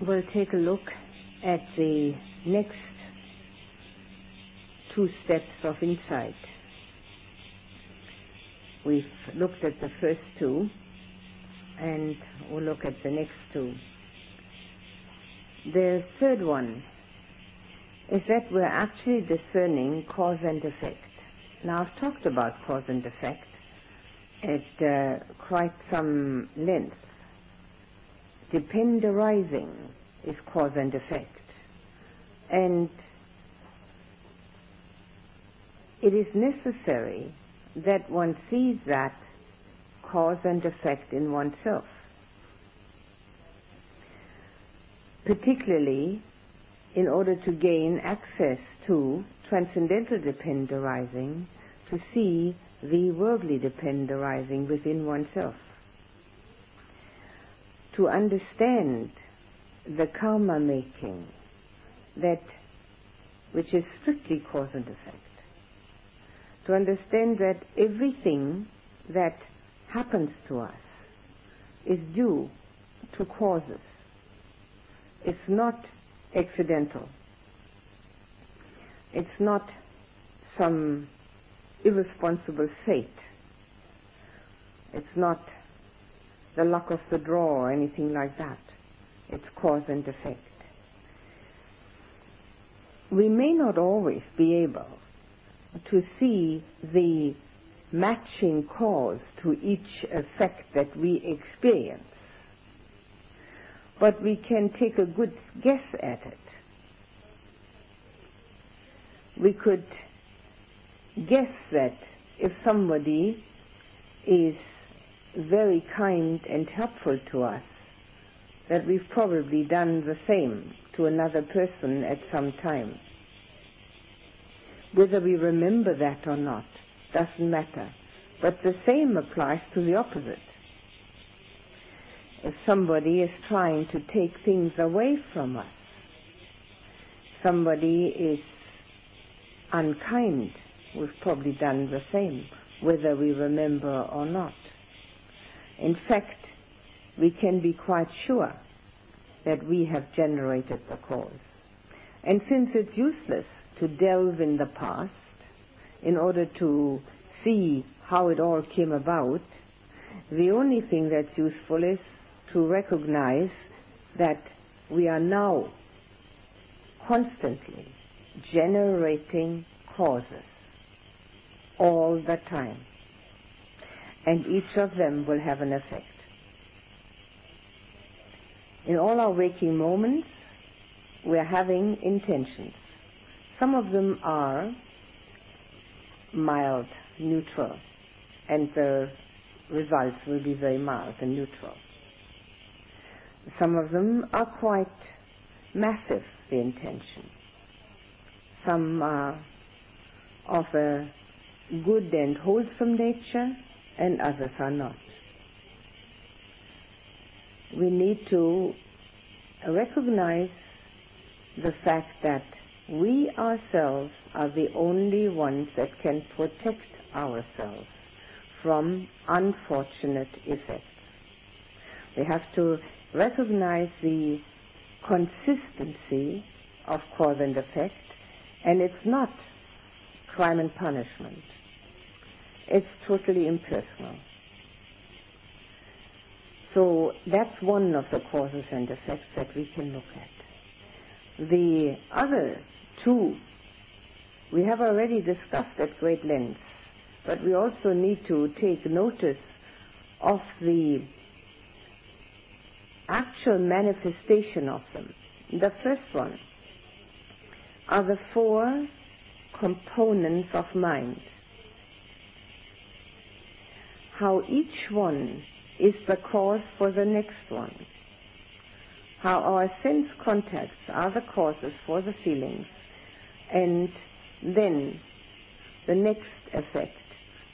we'll take a look at the next two steps of insight. We've looked at the first two, and we'll look at the next two. The third one is that we're actually discerning cause and effect. Now, I've talked about cause and effect at uh, quite some length. Dependent arising is cause and effect. And it is necessary that one sees that cause and effect in oneself. Particularly in order to gain access to transcendental dependent arising, to see the worldly dependent arising within oneself. To understand the karma making that which is strictly cause and effect. To understand that everything that happens to us is due to causes. It's not accidental. It's not some irresponsible fate. It's not the luck of the draw or anything like that. It's cause and effect. We may not always be able to see the matching cause to each effect that we experience, but we can take a good guess at it. We could guess that if somebody is very kind and helpful to us, that we've probably done the same to another person at some time. Whether we remember that or not doesn't matter. But the same applies to the opposite. If somebody is trying to take things away from us, somebody is unkind, we've probably done the same, whether we remember or not. In fact, we can be quite sure that we have generated the cause. And since it's useless to delve in the past in order to see how it all came about, the only thing that's useful is to recognize that we are now constantly generating causes all the time. And each of them will have an effect. In all our waking moments, we're having intentions. Some of them are mild, neutral, and the results will be very mild and neutral. Some of them are quite massive, the intention. Some are of a good and wholesome nature, and others are not. We need to recognize the fact that we ourselves are the only ones that can protect ourselves from unfortunate effects. We have to recognize the consistency of cause and effect, and it's not crime and punishment. It's totally impersonal. So that's one of the causes and effects that we can look at. The other two we have already discussed at great length, but we also need to take notice of the actual manifestation of them. The first one are the four components of mind. How each one is the cause for the next one. How our sense contacts are the causes for the feelings. And then the next effect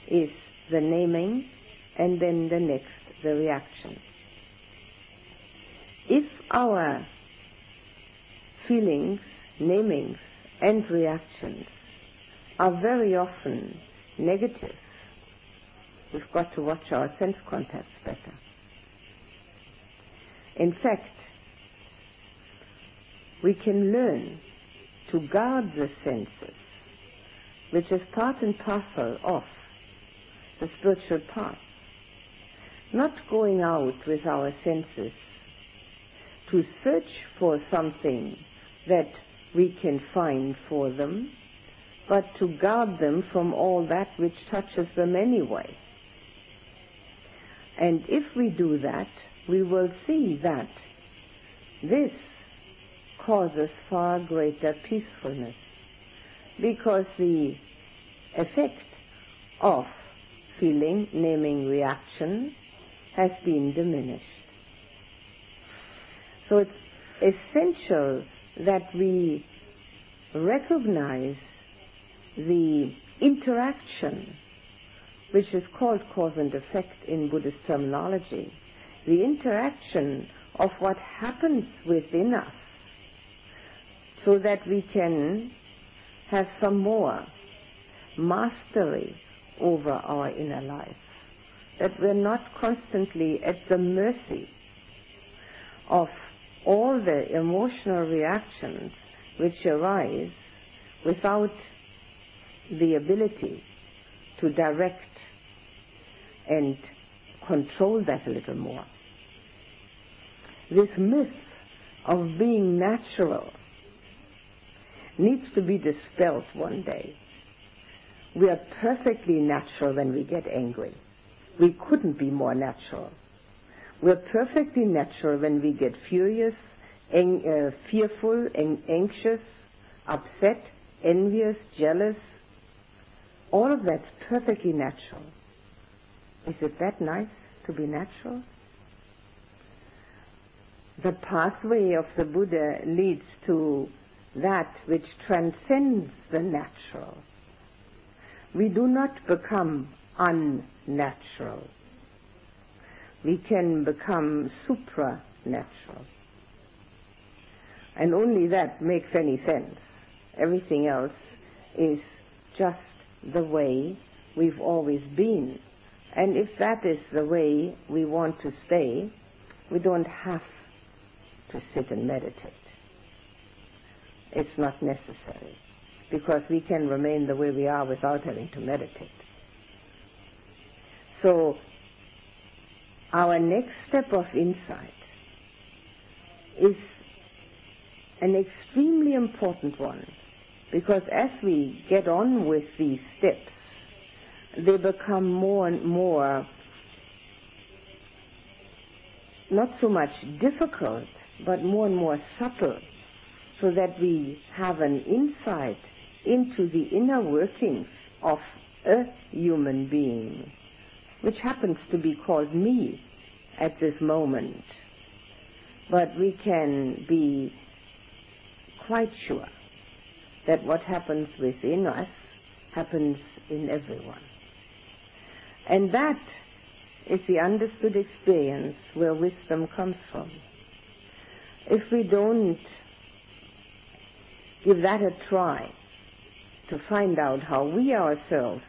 is the naming and then the next, the reaction. If our feelings, namings, and reactions are very often negative, we've got to watch our sense contacts better. In fact, we can learn to guard the senses, which is part and parcel of the spiritual path. Not going out with our senses to search for something that we can find for them, but to guard them from all that which touches them anyway. And if we do that, we will see that this causes far greater peacefulness because the effect of feeling, naming reaction, has been diminished. So it's essential that we recognize the interaction, which is called cause and effect in Buddhist terminology, the interaction of what happens within us so that we can have some more mastery over our inner life. That we're not constantly at the mercy of all the emotional reactions which arise without the ability to direct and control that a little more. This myth of being natural needs to be dispelled one day. We are perfectly natural when we get angry. We couldn't be more natural. We're perfectly natural when we get furious, ang- uh, fearful, and anxious, upset, envious, jealous. All of that's perfectly natural. Is it that nice to be natural? The pathway of the Buddha leads to that which transcends the natural. We do not become unnatural. We can become supranatural. And only that makes any sense. Everything else is just the way we've always been. And if that is the way we want to stay, we don't have to sit and meditate. It's not necessary because we can remain the way we are without having to meditate. So, our next step of insight is an extremely important one because as we get on with these steps, they become more and more not so much difficult, but more and more subtle so that we have an insight into the inner workings of a human being, which happens to be called me at this moment. But we can be quite sure that what happens within us happens in everyone. And that is the understood experience where wisdom comes from. If we don't give that a try to find out how we ourselves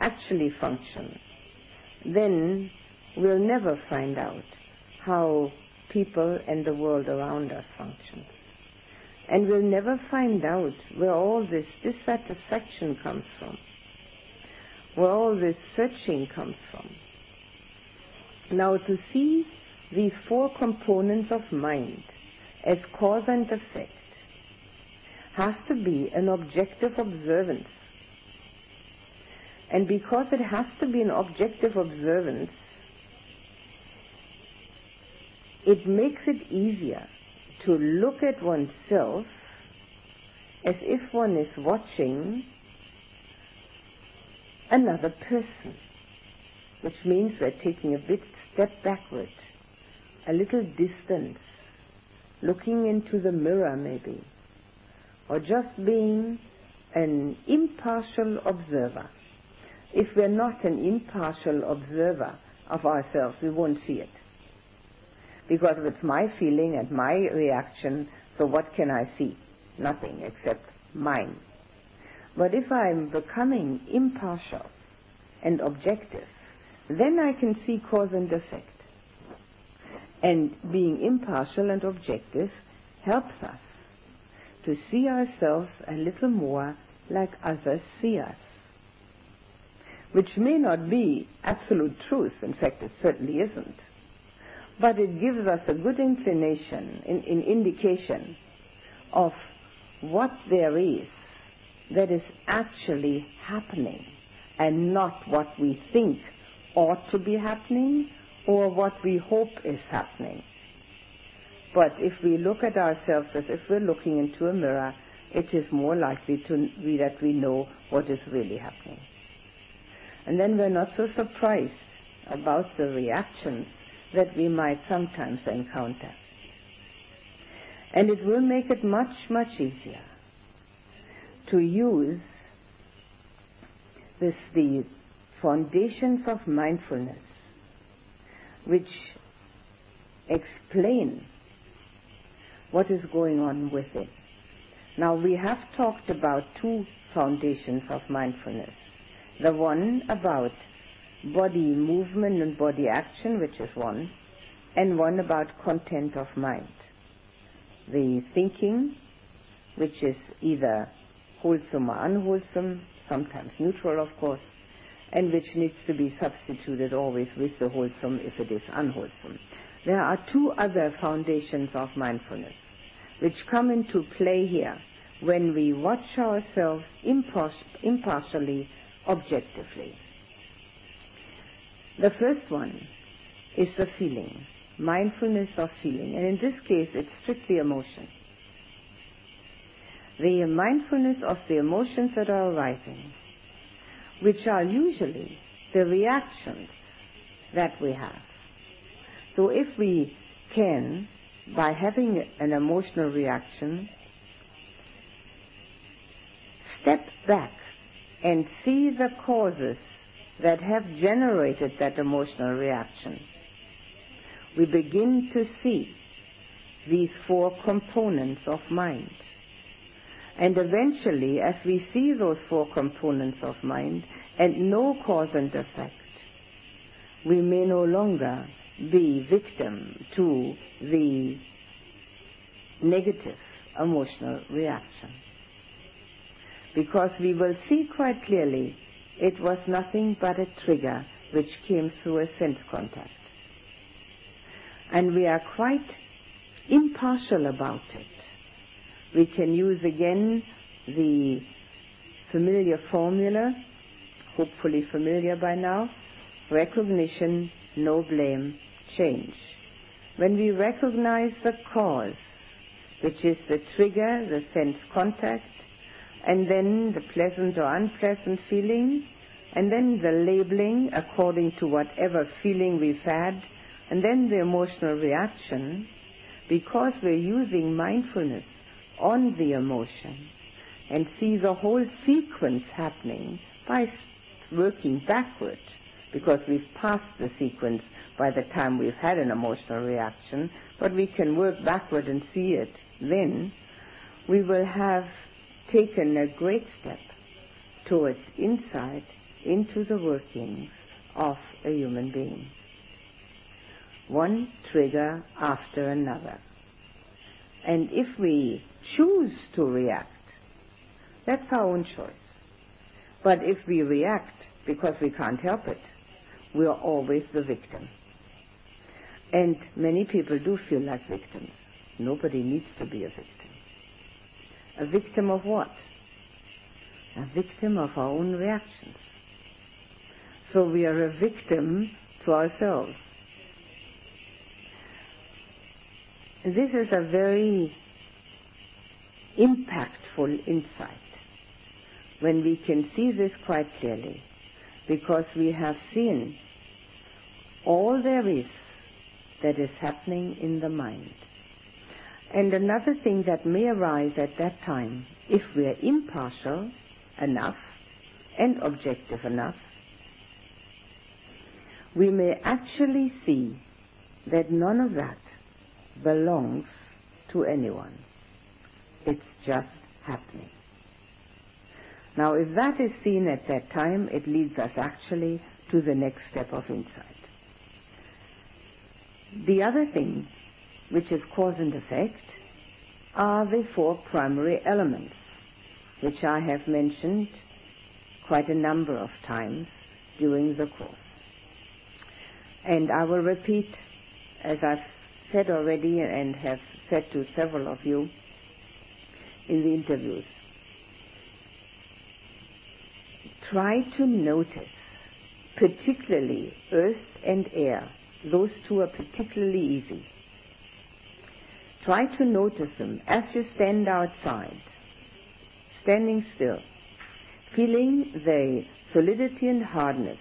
actually function, then we'll never find out how people and the world around us function. And we'll never find out where all this dissatisfaction comes from, where all this searching comes from. Now, to see these four components of mind as cause and effect has to be an objective observance. And because it has to be an objective observance, it makes it easier to look at oneself as if one is watching another person, which means we're taking a bit step backward, a little distance, looking into the mirror maybe, or just being an impartial observer. If we're not an impartial observer of ourselves, we won't see it. Because if it's my feeling and my reaction, so what can I see? Nothing except mine. But if I'm becoming impartial and objective, then I can see cause and effect. And being impartial and objective helps us to see ourselves a little more like others see us. Which may not be absolute truth, in fact it certainly isn't. But it gives us a good inclination, in, in indication of what there is that is actually happening and not what we think ought to be happening or what we hope is happening. But if we look at ourselves as if we're looking into a mirror, it is more likely to be that we know what is really happening. And then we're not so surprised about the reactions that we might sometimes encounter. And it will make it much, much easier to use this, the foundations of mindfulness, which explain what is going on within. Now, we have talked about two foundations of mindfulness. The one about body movement and body action, which is one, and one about content of mind. The thinking, which is either wholesome or unwholesome, sometimes neutral, of course, and which needs to be substituted always with the wholesome if it is unwholesome. There are two other foundations of mindfulness which come into play here when we watch ourselves impartially, objectively. The first one is the feeling, mindfulness of feeling, and in this case it's strictly emotion. The mindfulness of the emotions that are arising, which are usually the reactions that we have. So if we can, by having an emotional reaction, step back and see the causes that have generated that emotional reaction, we begin to see these four components of mind. And eventually, as we see those four components of mind and no cause and effect, we may no longer be victim to the negative emotional reaction because we will see quite clearly it was nothing but a trigger which came through a sense contact. And we are quite impartial about it. We can use again the familiar formula, hopefully familiar by now, recognition, no blame, change. When we recognize the cause, which is the trigger, the sense contact, and then the pleasant or unpleasant feeling, and then the labeling according to whatever feeling we've had, and then the emotional reaction, because we're using mindfulness on the emotion and see the whole sequence happening by working backward, because we've passed the sequence by the time we've had an emotional reaction, but we can work backward and see it then, we will have taken a great step towards insight into the workings of a human being. One trigger after another. And if we choose to react, that's our own choice. But if we react because we can't help it, we are always the victim. And many people do feel like victims. Nobody needs to be a victim. A victim of what? A victim of our own reactions. So we are a victim to ourselves. This is a very impactful insight when we can see this quite clearly because we have seen all there is that is happening in the mind. And another thing that may arise at that time, if we are impartial enough and objective enough, we may actually see that none of that belongs to anyone. It's just happening. Now, if that is seen at that time, it leads us actually to the next step of insight. The other thing which is cause and effect, are the four primary elements, which I have mentioned quite a number of times during the course. And I will repeat, as I've said already and have said to several of you in the interviews, try to notice, particularly earth and air. Those two are particularly easy. Try to notice them as you stand outside, standing still, feeling the solidity and hardness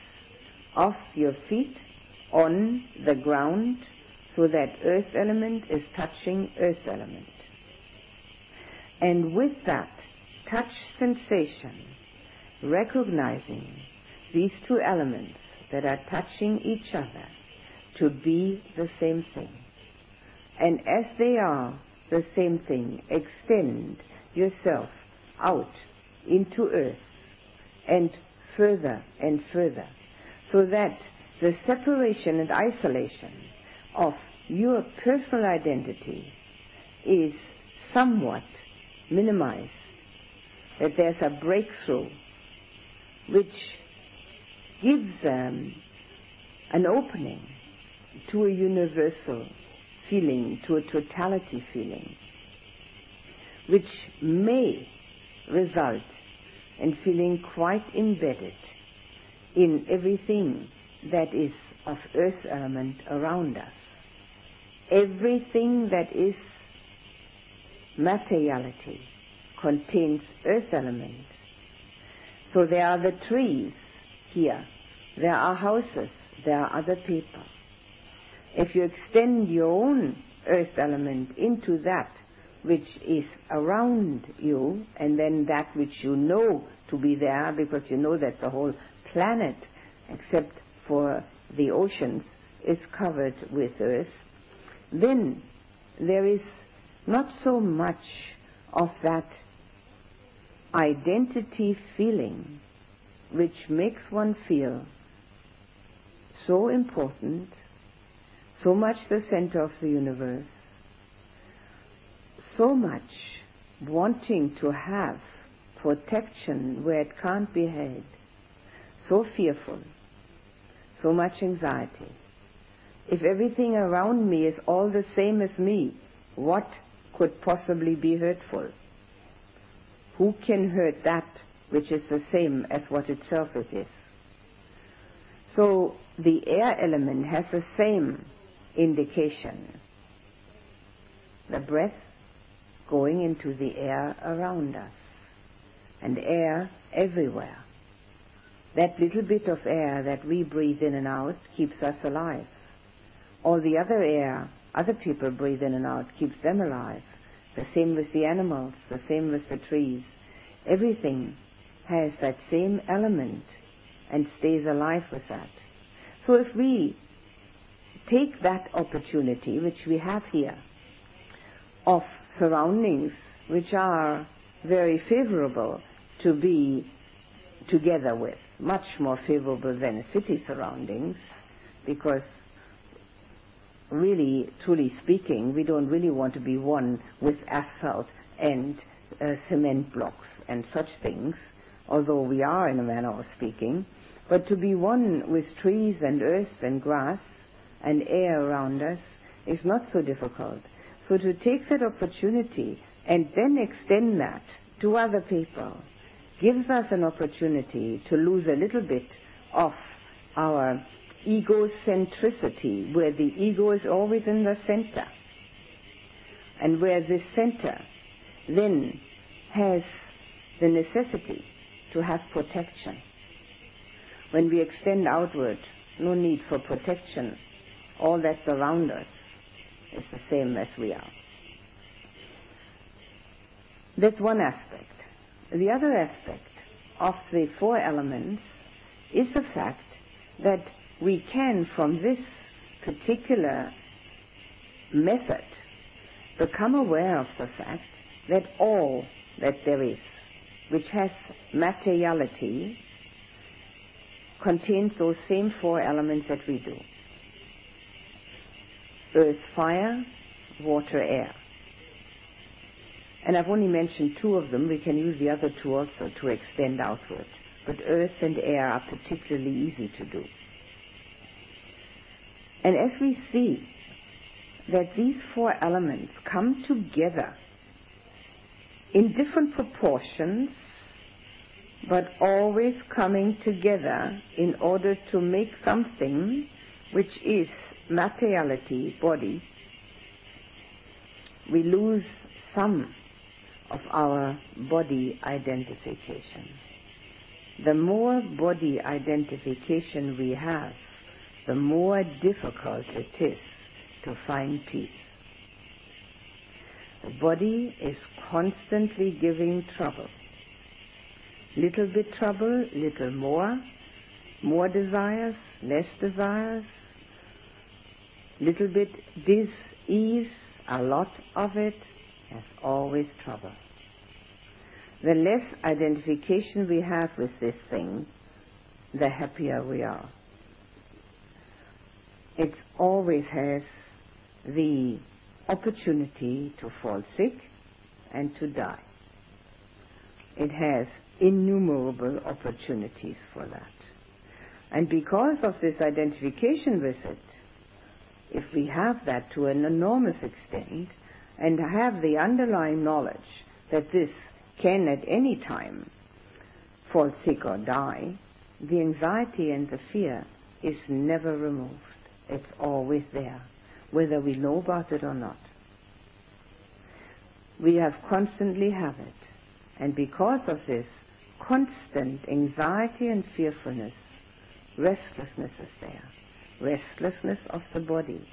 of your feet on the ground so that earth element is touching earth element. And with that touch sensation, recognizing these two elements that are touching each other to be the same thing. And as they are the same thing, extend yourself out into earth and further and further so that the separation and isolation of your personal identity is somewhat minimized, that there's a breakthrough which gives them an opening to a universal feeling, to a totality feeling, which may result in feeling quite embedded in everything that is of earth element around us. Everything that is materiality contains earth element. So there are the trees here, there are houses, there are other people. If you extend your own earth element into that which is around you, and then that which you know to be there, because you know that the whole planet, except for the oceans, is covered with earth, then there is not so much of that identity feeling which makes one feel so important, so much the center of the universe, so much wanting to have protection where it can't be had, so fearful, so much anxiety. If everything around me is all the same as me, what could possibly be hurtful? Who can hurt that which is the same as what itself it is? So the air element has the same indication. The breath going into the air around us and air everywhere. That little bit of air that we breathe in and out keeps us alive. All the other air other people breathe in and out keeps them alive. The same with the animals, the same with the trees. Everything has that same element and stays alive with that. So if we take that opportunity, which we have here, of surroundings which are very favorable to be together with, much more favorable than city surroundings, because really, truly speaking, we don't really want to be one with asphalt and uh, cement blocks and such things, although we are in a manner of speaking, but to be one with trees and earth and grass and air around us is not so difficult. So to take that opportunity and then extend that to other people gives us an opportunity to lose a little bit of our egocentricity, where the ego is always in the center, and where this center then has the necessity to have protection. When we extend outward, no need for protection. All that's around us is the same as we are. That's one aspect. The other aspect of the four elements is the fact that we can, from this particular method, become aware of the fact that all that there is, which has materiality, contains those same four elements that we do. Earth, fire, water, air. And I've only mentioned two of them. We can use the other two also to extend outward. But earth and air are particularly easy to do. And as we see that these four elements come together in different proportions, but always coming together in order to make something which is materiality, body, we lose some of our body identification. The more body identification we have, the more difficult it is to find peace. The body is constantly giving trouble. Little bit trouble, little more, more desires, less desires, little bit dis-ease, a lot of it, has always trouble. The less identification we have with this thing, the happier we are. It always has the opportunity to fall sick and to die. It has innumerable opportunities for that. And because of this identification with it, if we have that to an enormous extent and have the underlying knowledge that this can at any time fall sick or die, the anxiety and the fear is never removed. It's always there whether we know about it or not. We have constantly have it. And because of this constant anxiety and fearfulness, restlessness is there. Restlessness of the body,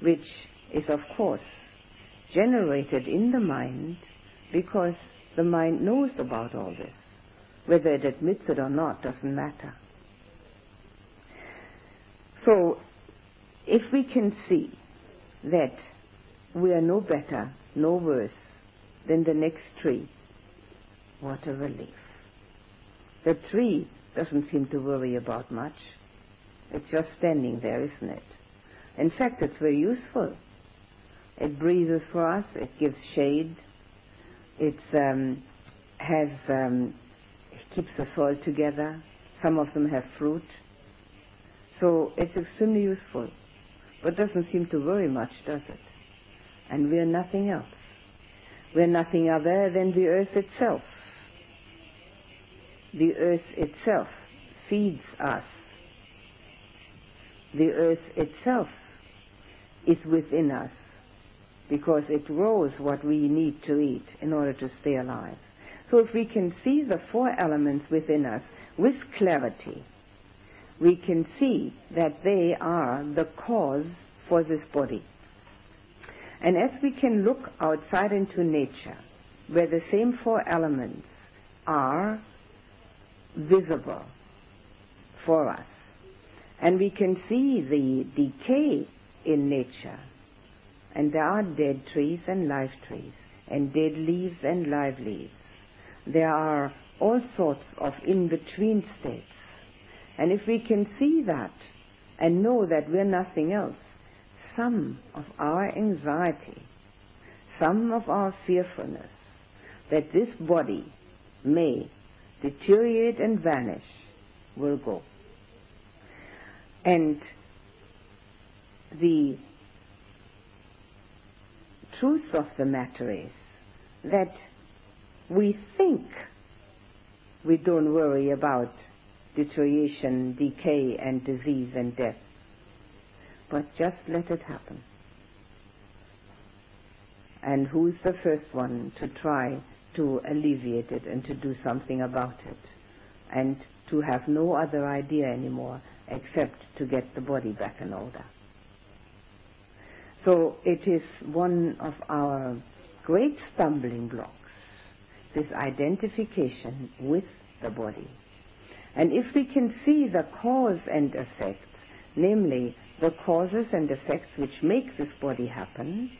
which is of course generated in the mind because the mind knows about all this. Whether it admits it or not doesn't matter. So if we can see that we are no better, no worse than the next tree, what a relief. The tree doesn't seem to worry about much. It's just standing there, isn't it? In fact, it's very useful. It breathes for us, it gives shade, it um, has um, it keeps the soil together. Some of them have fruit. So it's extremely useful but doesn't seem to worry much, does it? And we're nothing else. We're nothing other than the earth itself. The earth itself feeds us. The earth itself is within us because it grows what we need to eat in order to stay alive. So if we can see the four elements within us with clarity, we can see that they are the cause for this body. And as we can look outside into nature, where the same four elements are visible for us, and we can see the decay in nature, and there are dead trees and live trees, and dead leaves and live leaves. There are all sorts of in-between states and if we can see that and know that we're nothing else, some of our anxiety, some of our fearfulness that this body may deteriorate and vanish will go. And the truth of the matter is that we think we don't worry about deterioration, decay, and disease and death. But just let it happen. And who's the first one to try to alleviate it and to do something about it? And to have no other idea anymore except to get the body back in order. So it is one of our great stumbling blocks, this identification with the body. And if we can see the cause and effect, namely the causes and effects which make this body happen,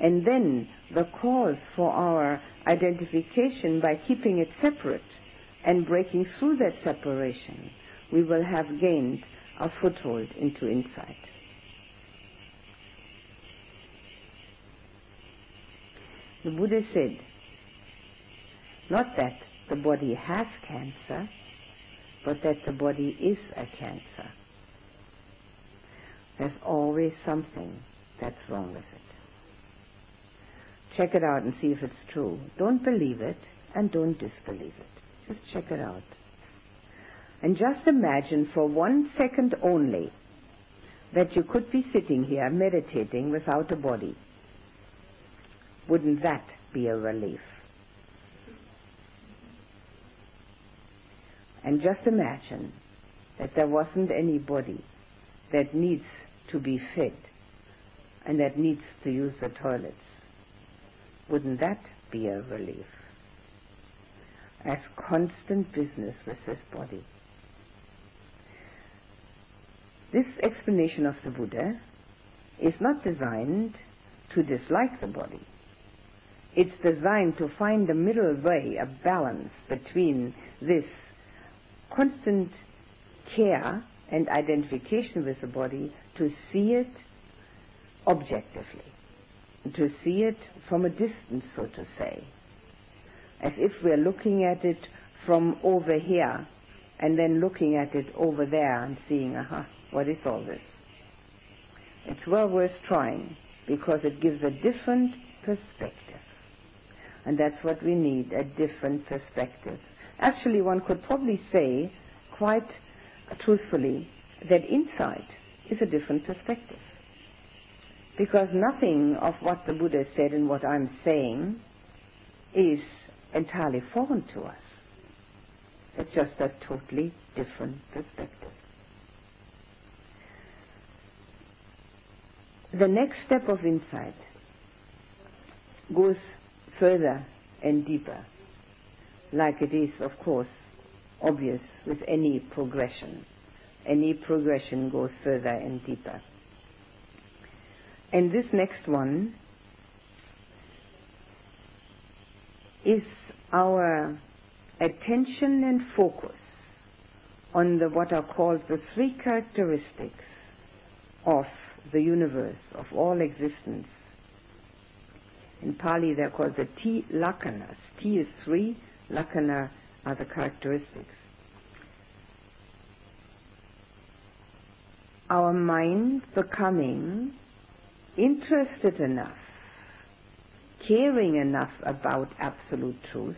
and then the cause for our identification by keeping it separate and breaking through that separation, we will have gained a foothold into insight. The Buddha said Not that the body has cancer, but that the body is a cancer. There's always something that's wrong with it. Check it out and see if it's true. Don't believe it and don't disbelieve it. Just check it out. And just imagine for one second only that you could be sitting here meditating without a body. Wouldn't that be a relief? And just imagine that there wasn't any body that needs to be fed and that needs to use the toilets. Wouldn't that be a relief? As constant business with this body. This explanation of the Buddha is not designed to dislike the body. It's designed to find a middle way, a balance between this constant care and identification with the body to see it objectively, to see it from a distance, so to say, as if we're looking at it from over here and then looking at it over there and seeing, aha, what is all this? It's well worth trying because it gives a different perspective. And that's what we need, a different perspective. Actually, one could probably say, quite truthfully, that insight is a different perspective. Because nothing of what the Buddha said and what I'm saying is entirely foreign to us. It's just a totally different perspective. The next step of insight goes further and deeper, like it is, of course, obvious with any progression. Any progression goes further and deeper. And this next one is our attention and focus on the what are called the three characteristics of the universe, of all existence. In Pali they're called the T lakanas. Ti is three, lakkhana are uh, the characteristics. Our mind becoming interested enough, caring enough about absolute truth,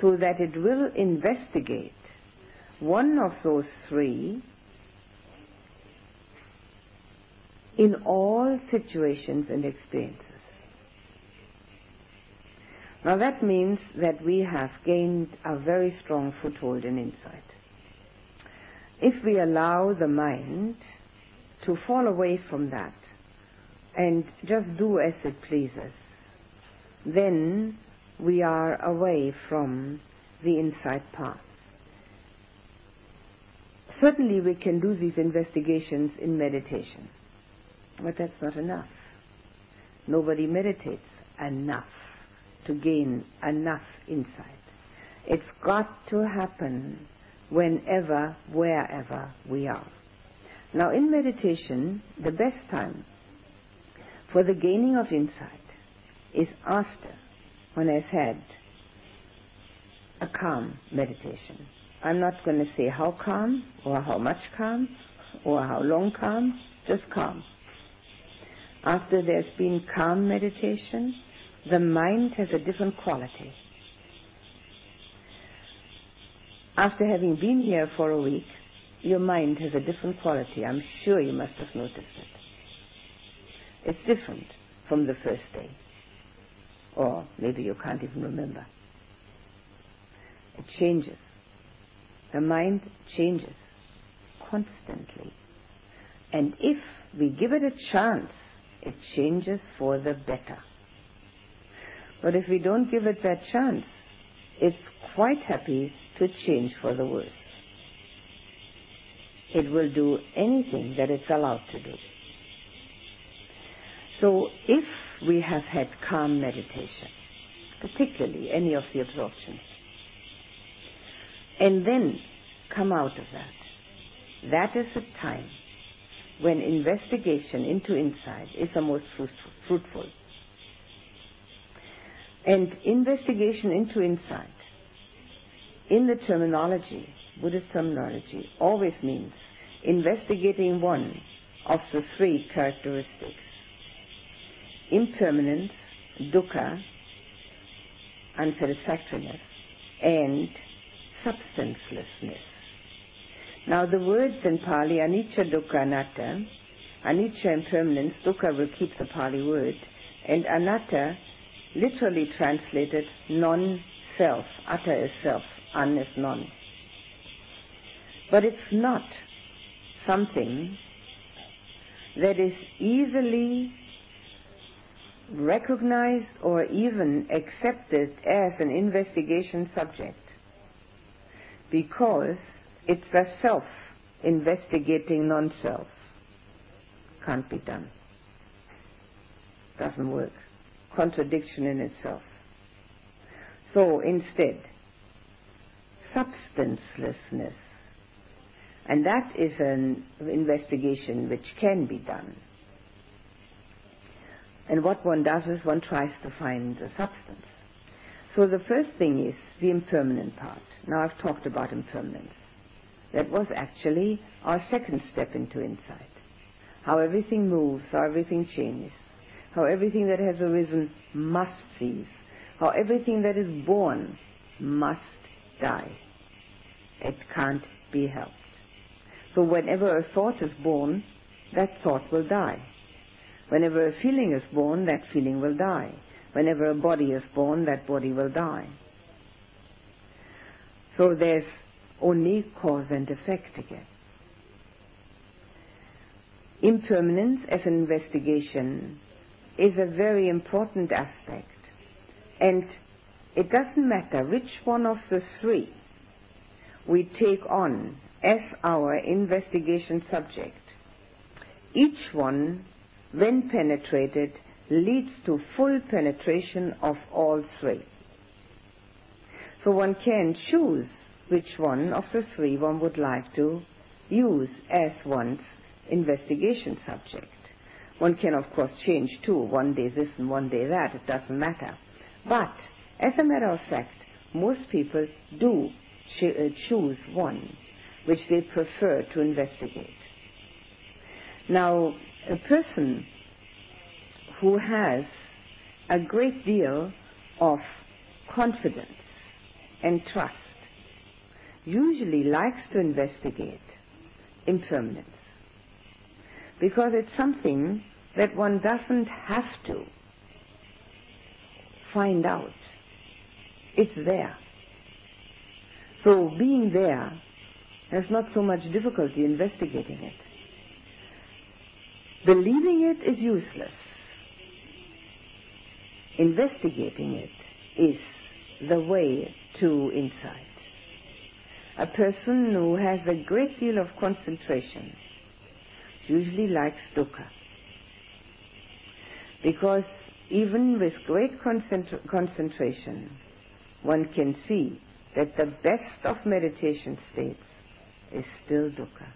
so that it will investigate one of those three in all situations and experiences. Now that means that we have gained a very strong foothold in insight. If we allow the mind to fall away from that and just do as it pleases, then we are away from the insight path. Certainly we can do these investigations in meditation, but that's not enough. Nobody meditates enough to gain enough insight. It's got to happen whenever, wherever we are. Now in meditation, the best time for the gaining of insight is after one has had a calm meditation. I'm not going to say how calm or how much calm or how long calm, just calm. After there's been calm meditation, the mind has a different quality. After having been here for a week, your mind has a different quality. I'm sure you must have noticed it. It's different from the first day. Or maybe you can't even remember. It changes. The mind changes constantly. And if we give it a chance, it changes for the better. But if we don't give it that chance, it's quite happy to change for the worse. It will do anything that it's allowed to do. So if we have had calm meditation, particularly any of the absorptions, and then come out of that, that is the time when investigation into insight is the most fruitful. And investigation into insight in the terminology, Buddhist terminology, always means investigating one of the three characteristics impermanence, dukkha, unsatisfactoriness, and substancelessness. Now the words in Pali, anicca, dukkha, anatta, anicca impermanence, dukkha will keep the Pali word, and anatta literally translated non-self. Atta is self, an is non. But it's not something that is easily recognized or even accepted as an investigation subject because it's the self investigating non-self. Can't be done. Doesn't work. Contradiction in itself. So instead, substancelessness. And that is an investigation which can be done. And what one does is one tries to find the substance. So the first thing is the impermanent part. Now I've talked about impermanence. That was actually our second step into insight. How everything moves, how everything changes, how everything that has arisen must cease, how everything that is born must die. It can't be helped. So whenever a thought is born, that thought will die. Whenever a feeling is born, that feeling will die. Whenever a body is born, that body will die. So there's only cause and effect again. Impermanence as an investigation is a very important aspect. And it doesn't matter which one of the three we take on as our investigation subject. Each one, when penetrated, leads to full penetration of all three. So one can choose which one of the three one would like to use as one's investigation subject. One can, of course, change too, one day this and one day that, it doesn't matter. But, as a matter of fact, most people do uh, choose one which they prefer to investigate. Now, a person who has a great deal of confidence and trust usually likes to investigate impermanence because it's something that one doesn't have to find out. It's there. So being there has not so much difficulty investigating it. Believing it is useless. Investigating it is the way to insight. A person who has a great deal of concentration usually likes dukkha. Because even with great concentra- concentration, one can see that the best of meditation states is still dukkha.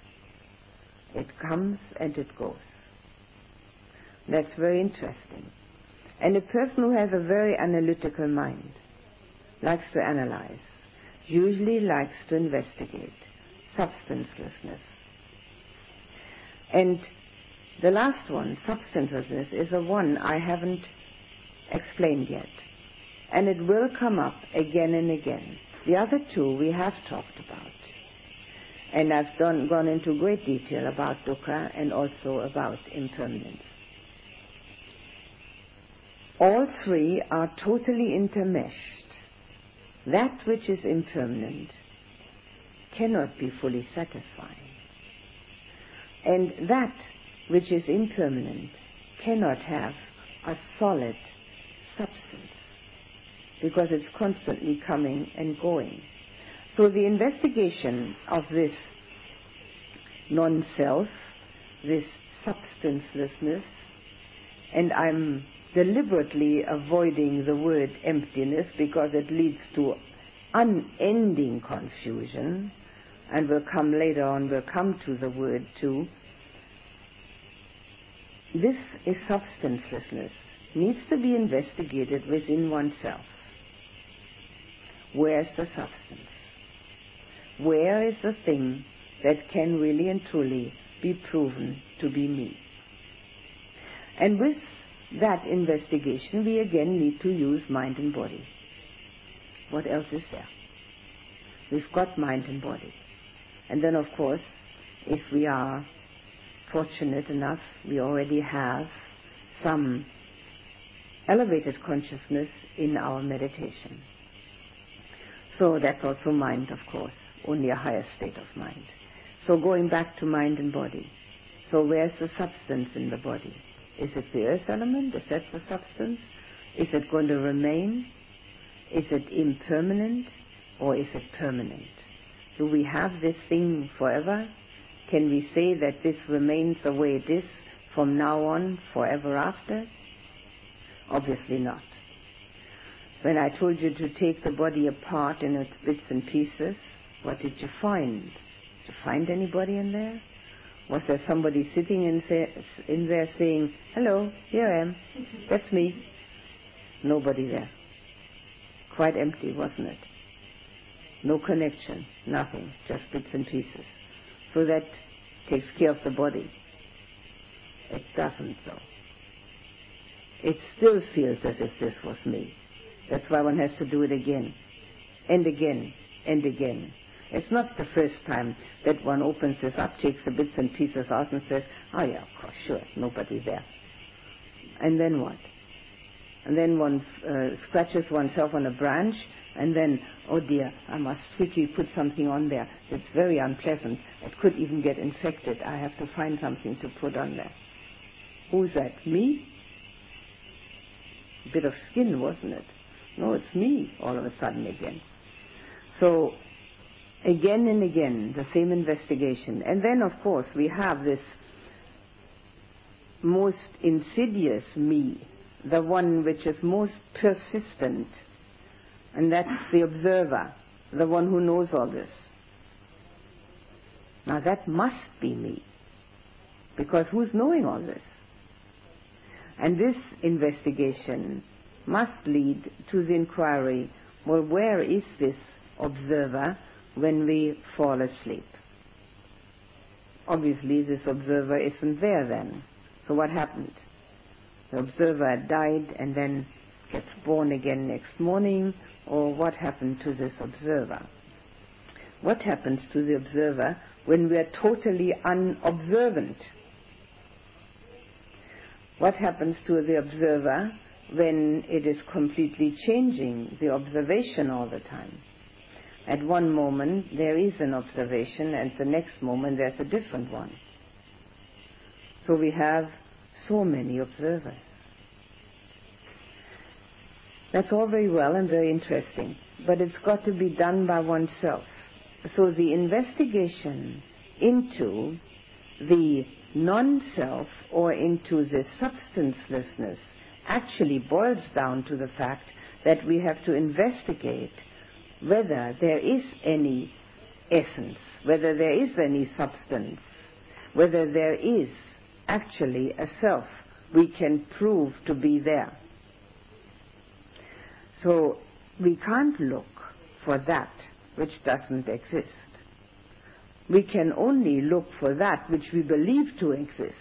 It comes and it goes. That's very interesting. And a person who has a very analytical mind likes to analyze, usually likes to investigate substancelessness. And the last one, substancelessness, is a one I haven't explained yet. And it will come up again and again. The other two we have talked about. And I've done, gone into great detail about dukkha and also about impermanence. All three are totally intermeshed. That which is impermanent cannot be fully satisfying. And that which is impermanent cannot have a solid substance because it's constantly coming and going. So the investigation of this non-self, this substancelessness, and I'm deliberately avoiding the word emptiness because it leads to unending confusion, and we'll come later on, we'll come to the word too. This is substancelessness, needs to be investigated within oneself. Where's the substance? where is the thing that can really and truly be proven to be me? And with that investigation, we again need to use mind and body. What else is there? We've got mind and body. And then, of course, if we are fortunate enough, we already have some elevated consciousness in our meditation. So that's also mind, of course, only a higher state of mind. So going back to mind and body. So where's the substance in the body? Is it the earth element? Is that the substance? Is it going to remain? Is it impermanent or is it permanent? Do we have this thing forever? Can we say that this remains the way it is from now on, forever after? Obviously not. When I told you to take the body apart in its bits and pieces, what did you find? Did you find anybody in there? Was there somebody sitting in, in there saying, hello, here I am, that's me? Nobody there. Quite empty, wasn't it? No connection, nothing, just bits and pieces. So that takes care of the body. It doesn't though. It still feels as if this was me. That's why one has to do it again, and again, and again. It's not the first time that one opens this up, takes the bits and pieces out and says, oh yeah, of course, sure, nobody there. And then what? And then one uh, scratches oneself on a branch and then, oh dear, I must quickly put something on there. It's very unpleasant. It could even get infected. I have to find something to put on there. Who's that? Me? A bit of skin, wasn't it? No, it's me all of a sudden again. So, again and again, the same investigation. And then, of course, we have this most insidious me, the one which is most persistent and that's the observer, the one who knows all this. Now that must be me. Because who's knowing all this? And this investigation must lead to the inquiry, well, where is this observer when we fall asleep? Obviously, this observer isn't there then. So what happened? The observer died and then gets born again next morning, or what happened to this observer? What happens to the observer when we are totally unobservant? What happens to the observer when it is completely changing the observation all the time? At one moment there is an observation and the next moment there's a different one. So we have so many observers. That's all very well and very interesting, but it's got to be done by oneself. So the investigation into the non-self or into the substancelessness actually boils down to the fact that we have to investigate whether there is any essence, whether there is any substance, whether there is actually a self we can prove to be there. So we can't look for that which doesn't exist. We can only look for that which we believe to exist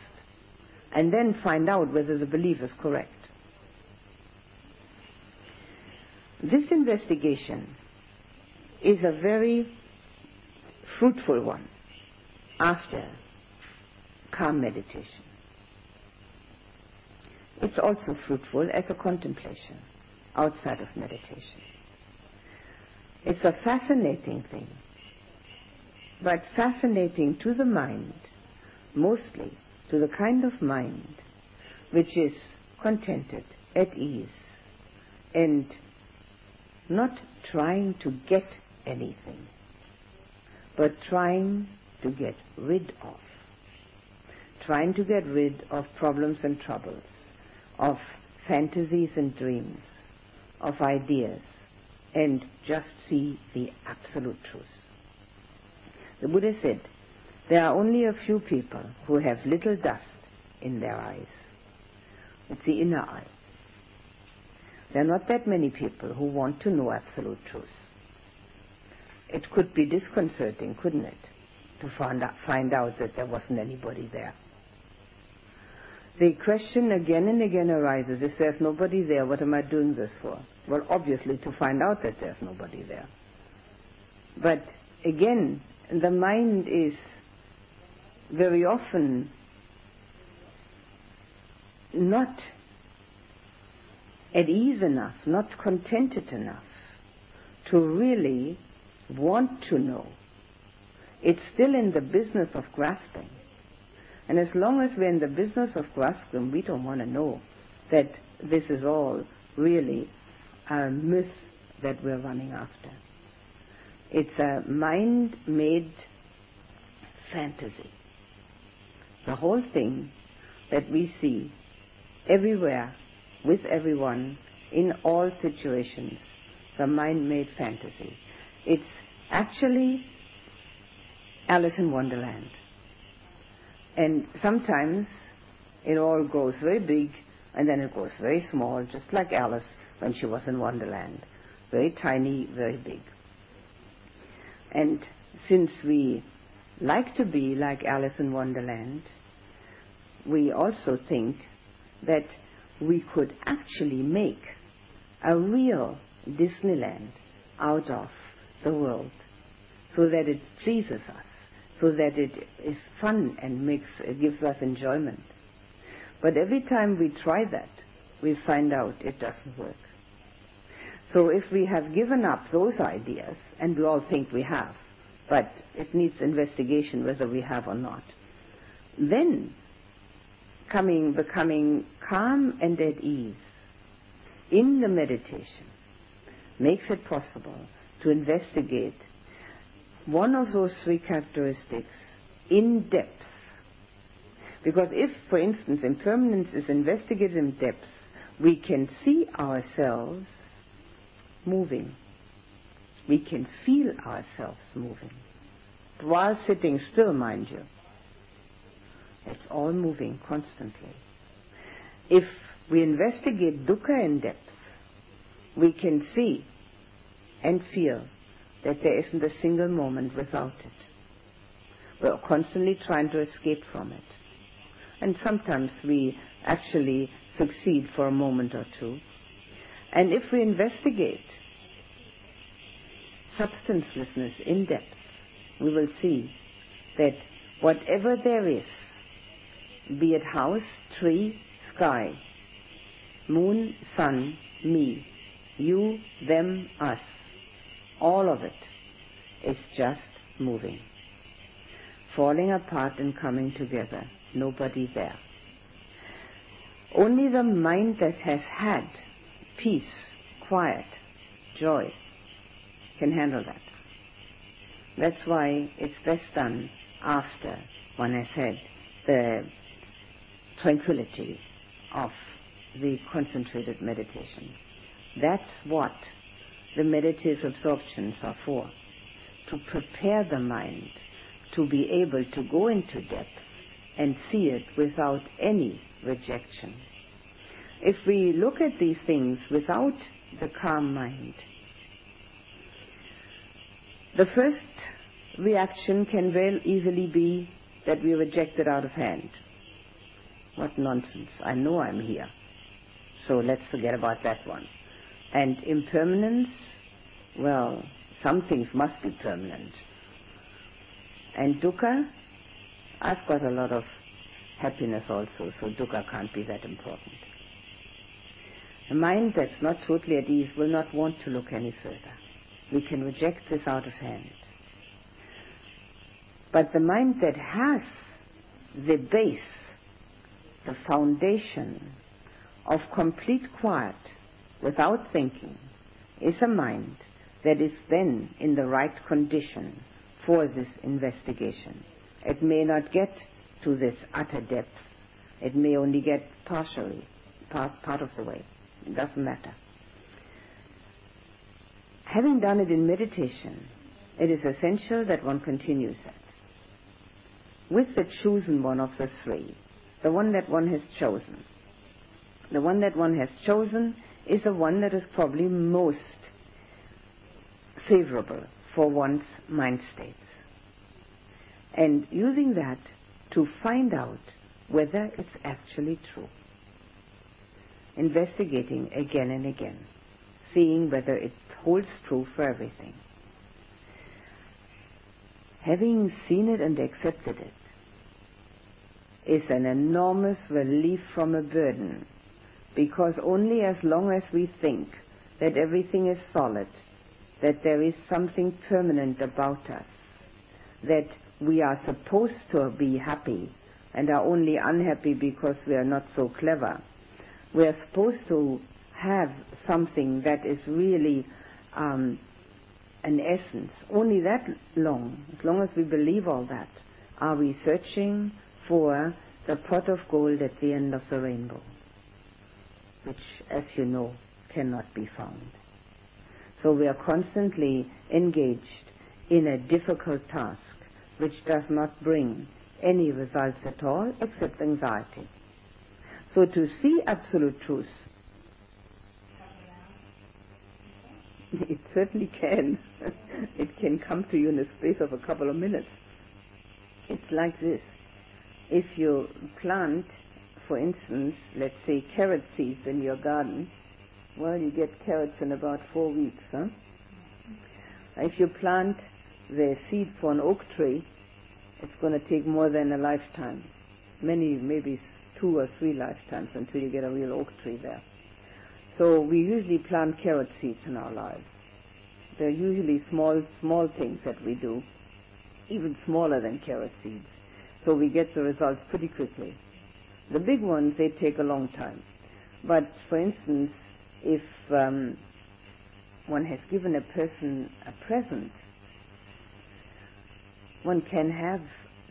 and then find out whether the belief is correct. This investigation is a very fruitful one after calm meditation. It's also fruitful as a contemplation outside of meditation. It's a fascinating thing, but fascinating to the mind, mostly to the kind of mind which is contented, at ease, and not trying to get anything, but trying to get rid of. Trying to get rid of problems and troubles, of fantasies and dreams, of ideas and just see the absolute truth. The Buddha said, there are only a few people who have little dust in their eyes. It's the inner eye. There are not that many people who want to know absolute truth. it could be disconcerting, couldn't it, to find out, find out that there wasn't anybody there. The question again and again arises, if there's nobody there, what am I doing this for? Well, obviously to find out that there's nobody there. But again, the mind is very often not at ease enough, not contented enough to really want to know. It's still in the business of grasping. And as long as we're in the business of grasping, we don't want to know that this is all really a myth that we're running after. It's a mind-made fantasy. The whole thing that we see everywhere, with everyone, in all situations, the mind-made fantasy. It's actually Alice in Wonderland. And sometimes it all goes very big and then it goes very small, just like Alice when she was in Wonderland. Very tiny, very big. And since we like to be like Alice in Wonderland, we also think that we could actually make a real Disneyland out of the world so that it pleases us so that it is fun and makes, gives us enjoyment. But every time we try that, we find out it doesn't work. So if we have given up those ideas, and we all think we have, but it needs investigation whether we have or not, then coming, becoming calm and at ease in the meditation makes it possible to investigate one of those three characteristics in depth. Because if, for instance, impermanence is investigated in depth, we can see ourselves moving. We can feel ourselves moving. While sitting still, mind you. It's all moving constantly. If we investigate dukkha in depth, we can see and feel that there isn't a single moment without it. We're constantly trying to escape from it. And sometimes we actually succeed for a moment or two. And if we investigate substancelessness in depth, we will see that whatever there is, be it house, tree, sky, moon, sun, me, you, them, us, all of it is just moving. Falling apart and coming together. Nobody there. Only the mind that has had peace, quiet, joy can handle that. That's why it's best done after one has had the tranquility of the concentrated meditation. That's what the meditative absorptions are for. To prepare the mind to be able to go into depth and see it without any rejection. If we look at these things without the calm mind, the first reaction can very easily be that we reject it out of hand. What nonsense. I know I'm here. So let's forget about that one. And impermanence, well, some things must be permanent. And dukkha, I've got a lot of happiness also, so dukkha can't be that important. A mind that's not totally at ease will not want to look any further. We can reject this out of hand. But the mind that has the base, the foundation of complete quiet, without thinking is a mind that is then in the right condition for this investigation. It may not get to this utter depth. It may only get partially, part, part of the way. It doesn't matter. Having done it in meditation, it is essential that one continues it. With the chosen one of the three, the one that one has chosen, the one that one has chosen is the one that is probably most favorable for one's mind states. And using that to find out whether it's actually true. Investigating again and again, seeing whether it holds true for everything. Having seen it and accepted it is an enormous relief from a burden because only as long as we think that everything is solid, that there is something permanent about us, that we are supposed to be happy and are only unhappy because we are not so clever. We are supposed to have something that is really um, an essence. Only that long, as long as we believe all that, are we searching for the pot of gold at the end of the rainbow, which, as you know, cannot be found. So we are constantly engaged in a difficult task which does not bring any results at all except anxiety. So to see absolute truth, it certainly can. it can come to you in the space of a couple of minutes. It's like this. If you plant, for instance, let's say carrot seeds in your garden, well, you get carrots in about four weeks, huh? If you plant the seed for an oak tree, it's going to take more than a lifetime. Many, maybe two or three lifetimes until you get a real oak tree there. So we usually plant carrot seeds in our lives. They're usually small, small things that we do, even smaller than carrot seeds. So we get the results pretty quickly. The big ones, they take a long time. But for instance, if um, one has given a person a present, one can have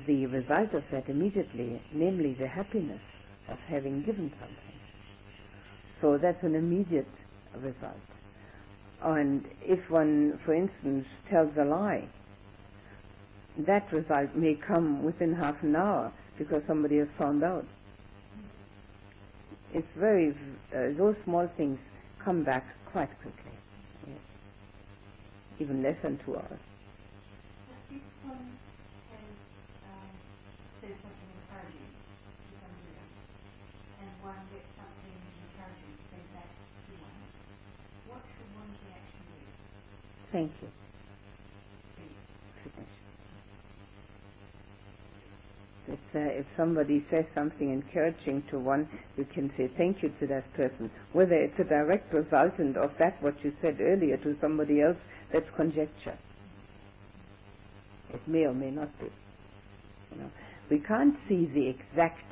the result of that immediately, namely the happiness of having given something. So that's an immediate result. And if one, for instance, tells a lie, that result may come within half an hour because somebody has found out. It's very, uh, those small things come back quite quickly. Yes. Even less than two hours. Thank you. If, uh, if somebody says something encouraging to one, you can say thank you to that person. Whether it's a direct resultant of that what you said earlier to somebody else, that's conjecture. It may or may not be. You know, we can't see the exact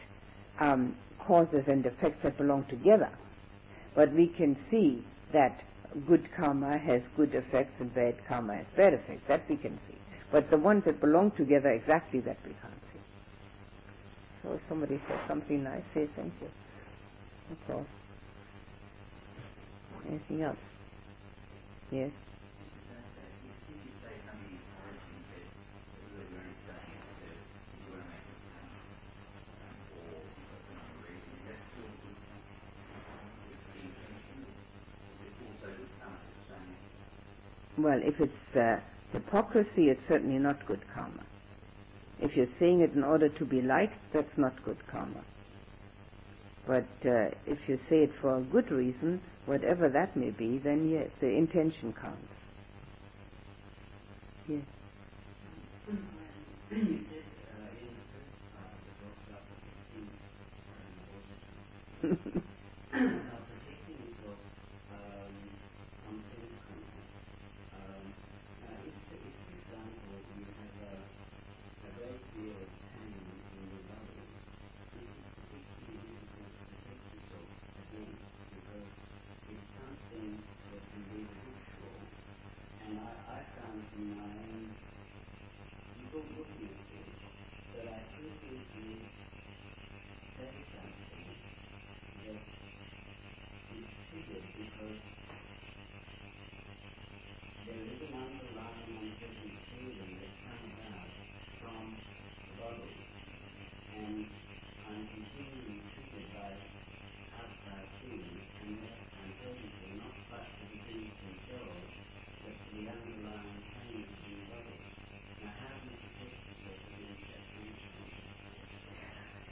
um, causes and effects that belong together, but we can see that good karma has good effects and bad karma has bad effects. That we can see. But the ones that belong together, exactly that we can't see. So if somebody says something nice, say thank you. That's all. Anything else? Yes? Well, if it's uh, hypocrisy, it's certainly not good karma. If you're saying it in order to be liked, that's not good karma. But uh, if you say it for a good reason, whatever that may be, then yes, the intention counts. Yes.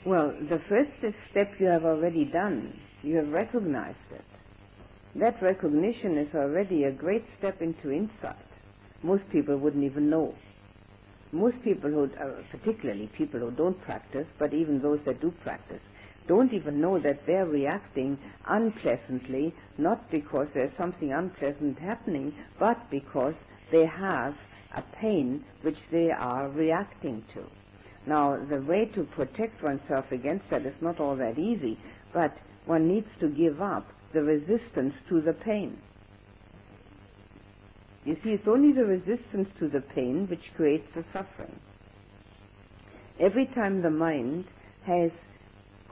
Well, the first step you have already done. You have recognized it. That recognition is already a great step into insight. Most people wouldn't even know. Most people who, uh, particularly people who don't practice, but even those that do practice, don't even know that they're reacting unpleasantly, not because there's something unpleasant happening, but because they have a pain which they are reacting to. Now, the way to protect oneself against that is not all that easy, but one needs to give up the resistance to the pain. You see, it's only the resistance to the pain which creates the suffering. Every time the mind has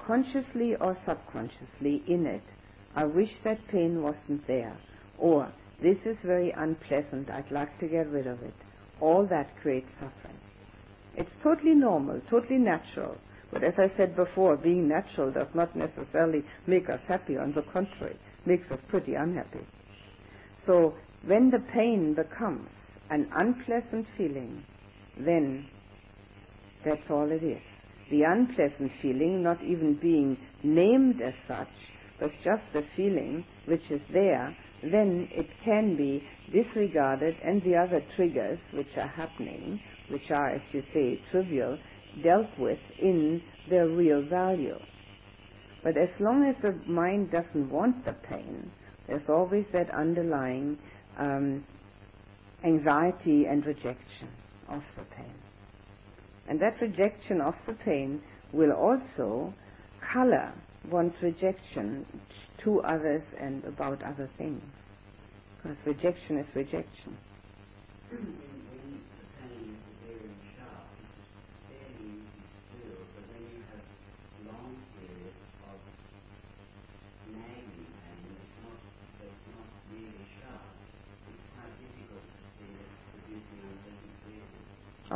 consciously or subconsciously in it, I wish that pain wasn't there, or this is very unpleasant, I'd like to get rid of it, all that creates suffering. It's totally normal, totally natural. But as I said before, being natural does not necessarily make us happy. On the contrary, makes us pretty unhappy. So when the pain becomes an unpleasant feeling, then that's all it is. The unpleasant feeling not even being named as such, but just the feeling which is there, then it can be disregarded and the other triggers which are happening which are, as you say, trivial, dealt with in their real value. But as long as the mind doesn't want the pain, there's always that underlying um, anxiety and rejection of the pain. And that rejection of the pain will also color one's rejection to others and about other things. Because rejection is rejection.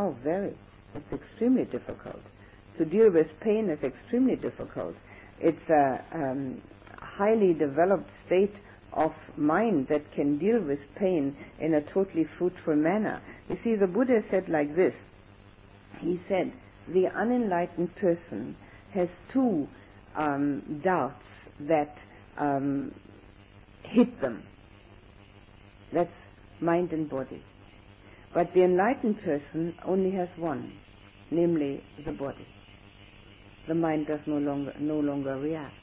Oh, very. It's extremely difficult. To deal with pain is extremely difficult. It's a um, highly developed state of mind that can deal with pain in a totally fruitful manner. You see, the Buddha said like this. He said, the unenlightened person has two um, doubts that um, hit them. That's mind and body. But the enlightened person only has one, namely the body. The mind does no longer, no longer react.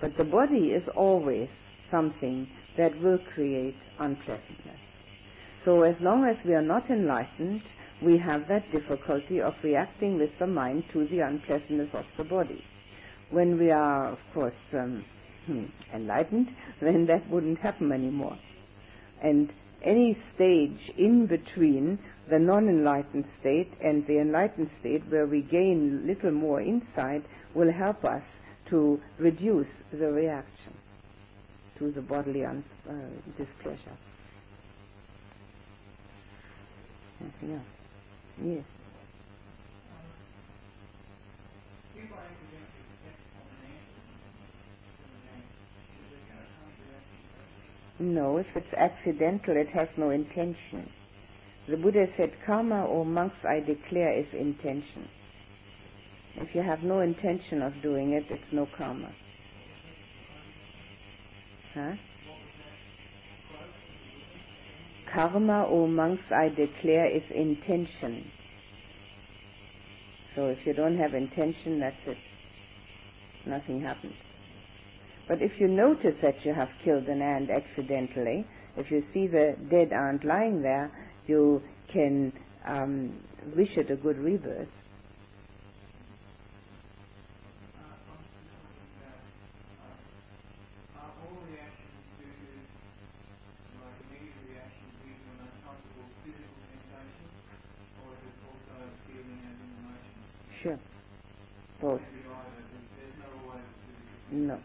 But the body is always something that will create unpleasantness. So as long as we are not enlightened, we have that difficulty of reacting with the mind to the unpleasantness of the body. When we are, of course, um, hmm, enlightened, then that wouldn't happen anymore. And any stage in between the non-enlightened state and the enlightened state where we gain little more insight will help us to reduce the reaction to the bodily un- uh, displeasure. Anything? Yes. No, if it's accidental, it has no intention. The Buddha said, karma, or monks, I declare, is intention. If you have no intention of doing it, it's no karma. Huh? Karma, or monks, I declare, is intention. So if you don't have intention, that's it. Nothing happens. But if you notice that you have killed an ant accidentally, if you see the dead ant lying there, you can um, wish it a good rebirth. Sure. Both. No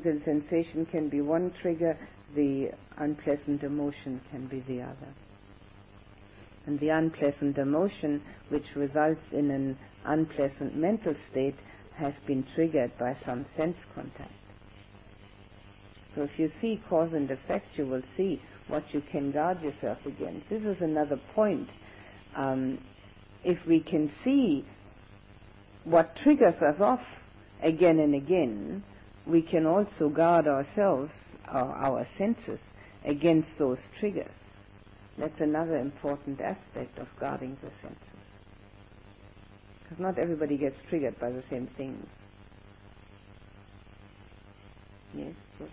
physical sensation can be one trigger, the unpleasant emotion can be the other. And the unpleasant emotion, which results in an unpleasant mental state, has been triggered by some sense contact. So if you see cause and effect, you will see what you can guard yourself against. This is another point. Um, if we can see what triggers us off again and again, we can also guard ourselves, our, our senses, against those triggers. That's another important aspect of guarding the senses. Because not everybody gets triggered by the same things. Yes, yes.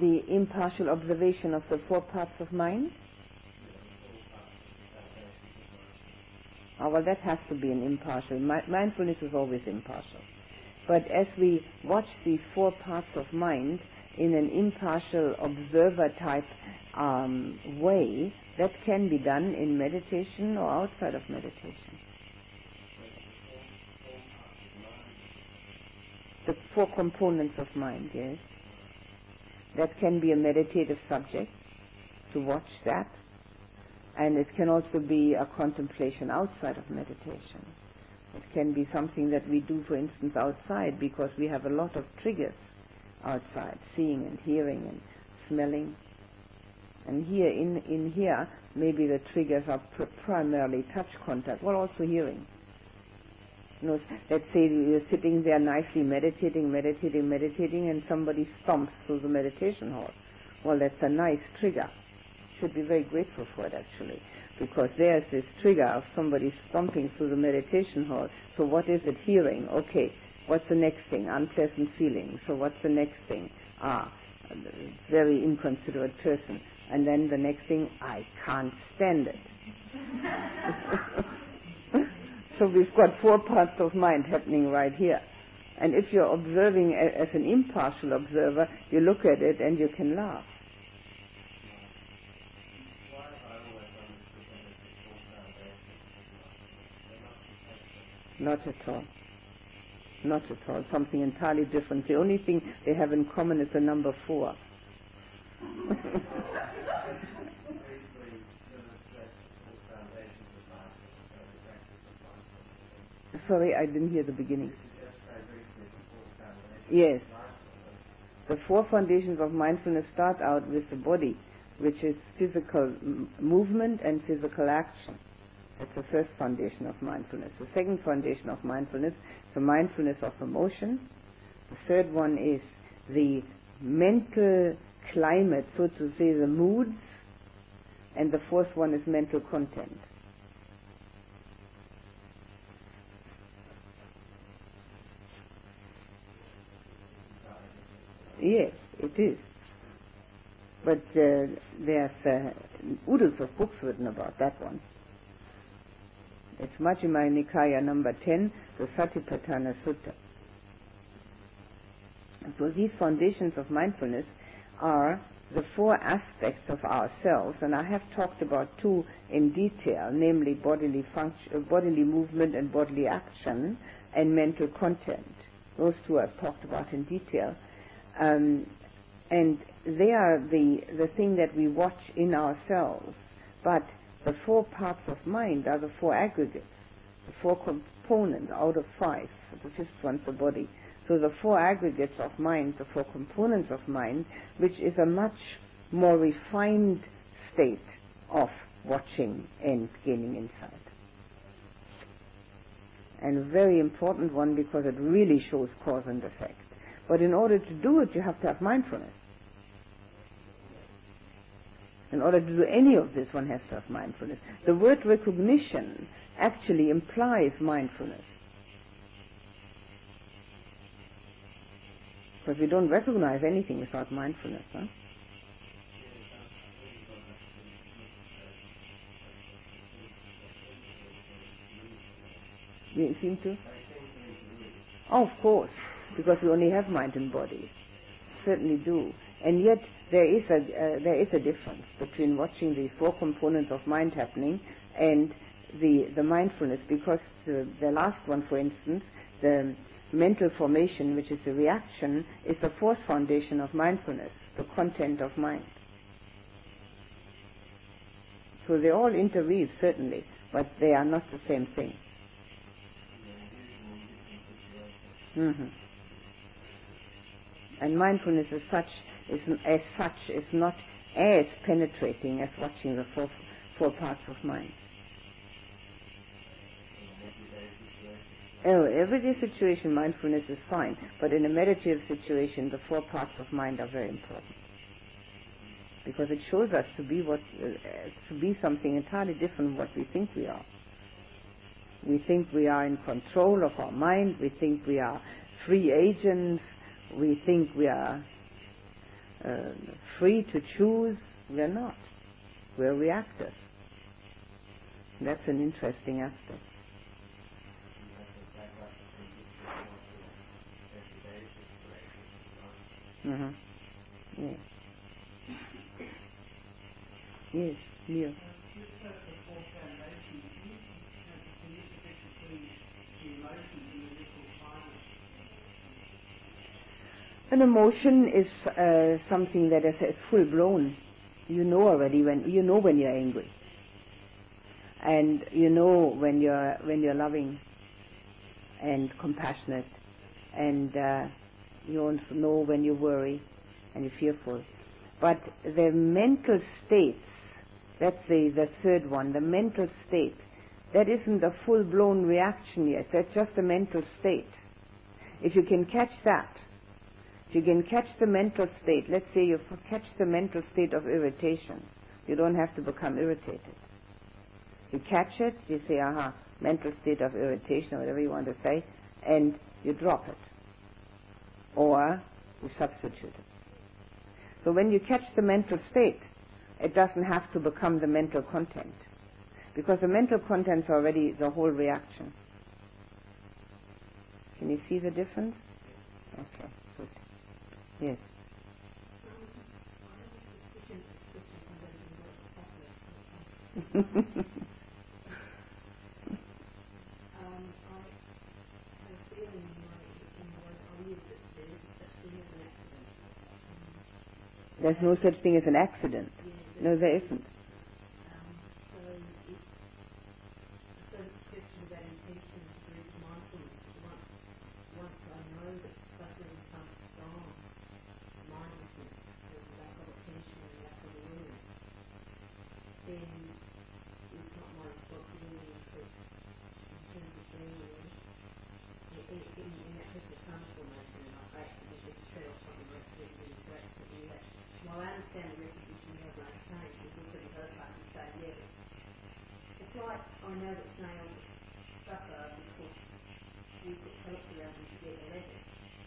The impartial observation of the four parts of mind? Oh, well, that has to be an impartial. Mi- mindfulness is always impartial. But as we watch these four parts of mind in an impartial observer type um, way, that can be done in meditation or outside of meditation. The four components of mind, yes. That can be a meditative subject, to watch that. And it can also be a contemplation outside of meditation. It can be something that we do, for instance, outside because we have a lot of triggers outside, seeing and hearing and smelling. And here, in, in here, maybe the triggers are pr- primarily touch contact, well, also hearing. You know, let's say you're sitting there nicely meditating, meditating, meditating, and somebody stomps through the meditation hall. Well, that's a nice trigger. Should be very grateful for it, actually, because there's this trigger of somebody stomping through the meditation hall. So what is it? Hearing. Okay. What's the next thing? Unpleasant feeling. So what's the next thing? Ah, very inconsiderate person. And then the next thing, I can't stand it. So we've got four parts of mind happening right here. And if you're observing as an impartial observer, you look at it and you can laugh. Not at all. Not at all. Something entirely different. The only thing they have in common is the number four. Sorry, I didn't hear the beginning. Yes. The four foundations of mindfulness start out with the body, which is physical movement and physical action. That's the first foundation of mindfulness. The second foundation of mindfulness is the mindfulness of emotion. The third one is the mental climate, so to say, the moods. And the fourth one is mental content. Yes, it is. But uh, there's uh, oodles of books written about that one. It's Majjhima Nikaya number 10, the Satipatthana Sutta. So these foundations of mindfulness are the four aspects of ourselves, and I have talked about two in detail, namely bodily function, uh, bodily movement and bodily action, and mental content. Those two I've talked about in detail. Um, and they are the, the thing that we watch in ourselves. But the four parts of mind are the four aggregates, the four components out of five. The fifth one's the body. So the four aggregates of mind, the four components of mind, which is a much more refined state of watching and gaining insight. And a very important one because it really shows cause and effect. But in order to do it, you have to have mindfulness. In order to do any of this, one has to have mindfulness. The word recognition actually implies mindfulness. Because we don't recognize anything without mindfulness, huh? You seem to? Oh, of course, because we only have mind and body. Certainly do. And yet there is a uh, there is a difference between watching the four components of mind happening and the the mindfulness because the, the last one, for instance, the mental formation, which is the reaction, is the fourth foundation of mindfulness, the content of mind. So they all interweave certainly, but they are not the same thing. Mm-hmm. And mindfulness as such is, as such is not as penetrating as watching the four, four parts of mind. Oh, everyday situation, mindfulness is fine, but in a meditative situation, the four parts of mind are very important because it shows us to be what uh, to be something entirely different from what we think we are. We think we are in control of our mind. We think we are free agents. We think we are uh, free to choose. We're not. We're reactors. That's an interesting aspect. Mm-hmm. Yes. Yes, Leo. An emotion is uh, something that is, full blown. You know already when you know when you're angry, and you know when you're when you're loving and compassionate, and uh, you also know when you worry and you're fearful. But the mental states, that's the, the third one, the mental state, that isn't a full blown reaction yet. That's just a mental state. If you can catch that, if you can catch the mental state, let's say you catch the mental state of irritation, you don't have to become irritated. You catch it, you say, aha, mental state of irritation, or whatever you want to say, and you drop it or you substitute it. So when you catch the mental state, it doesn't have to become the mental content. Because the mental content is already the whole reaction. Can you see the difference? Okay, good. Yes. There's no such thing as an accident. No, there isn't.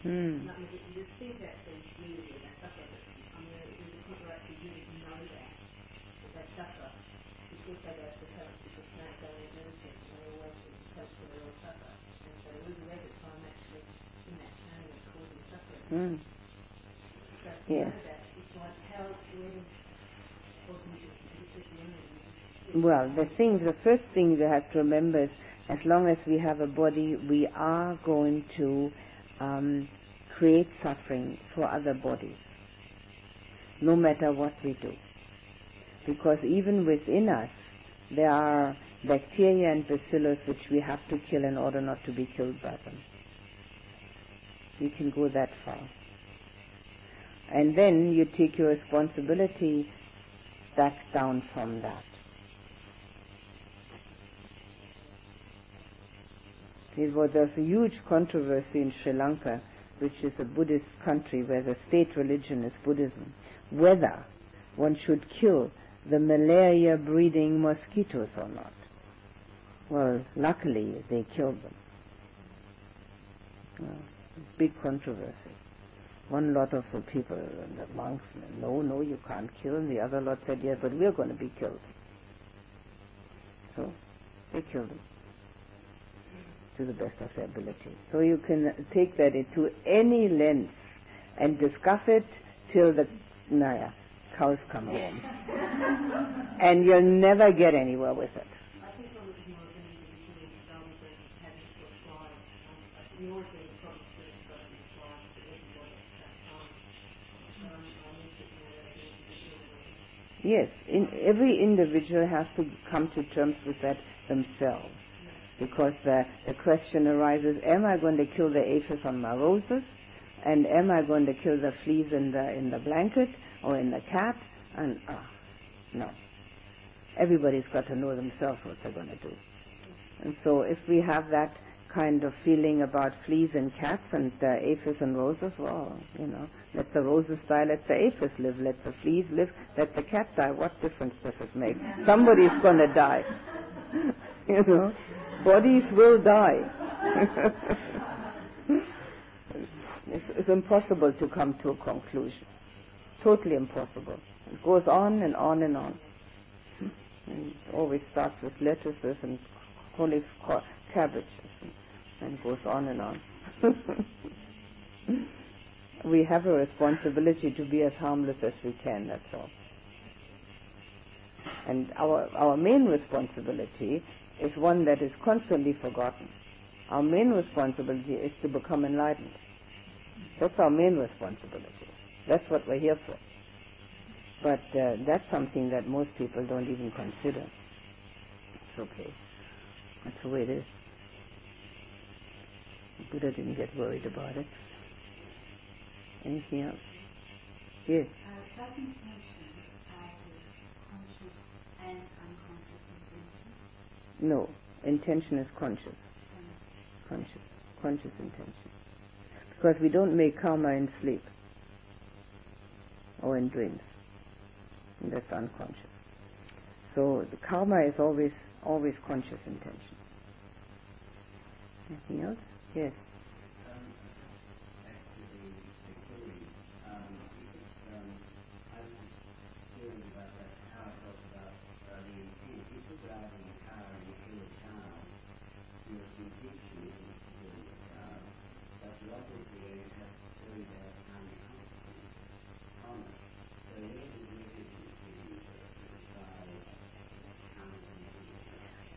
Mm. And I mean, you just think that they really, they suffer. I mean, it was a copyright to you to know that, that they suffer because they go to the pellets because snails don't eat anything. And they always put the pellets where they all suffer. And so losing rabbits, I'm actually in that chain that's causing suffering. Mm. Yes. Well, the thing, the first thing you have to remember is, as long as we have a body, we are going to um, create suffering for other bodies, no matter what we do. Because even within us, there are bacteria and bacillus which we have to kill in order not to be killed by them. We can go that far. And then you take your responsibility back down from that. There was a huge controversy in Sri Lanka, which is a Buddhist country where the state religion is Buddhism, whether one should kill the malaria breeding mosquitoes or not. Well, luckily they killed them. Well, big controversy. One lot of the people, and the monks, said, no, no, you can't kill. And the other lot said, yes, but we're going to be killed. So they killed them to the best of their ability. So you can take that into any length and discuss it till the naya, cows come home. and you'll never get anywhere with it. Yes, in, every individual has to come to terms with that themselves because the, the question arises, am I going to kill the aphis on my roses? And am I going to kill the fleas in the in the blanket or in the cat? And uh, no. Everybody's got to know themselves what they're going to do. And so if we have that kind of feeling about fleas and cats and uh, aphids and roses, well, you know, let the roses die, let the aphids live, let the fleas live, let the cat die. What difference does it make? Somebody's going to die. you know, bodies will die. it's, it's impossible to come to a conclusion. Totally impossible. It goes on and on and on. And it always starts with lettuces and cauliflower, cabbages, and goes on and on. we have a responsibility to be as harmless as we can, that's all. And our, our main responsibility is one that is constantly forgotten. Our main responsibility is to become enlightened. That's our main responsibility. That's what we're here for. But uh, that's something that most people don't even consider. It's okay. That's the way it is. Buddha didn't get worried about it. Anything else? Yes. Uh, self-intention conscious and unconscious intention? No. Intention is conscious. Conscious. Conscious intention. Because we don't make karma in sleep or in dreams. And that's unconscious. So the karma is always always conscious intention. Anything else? Yes.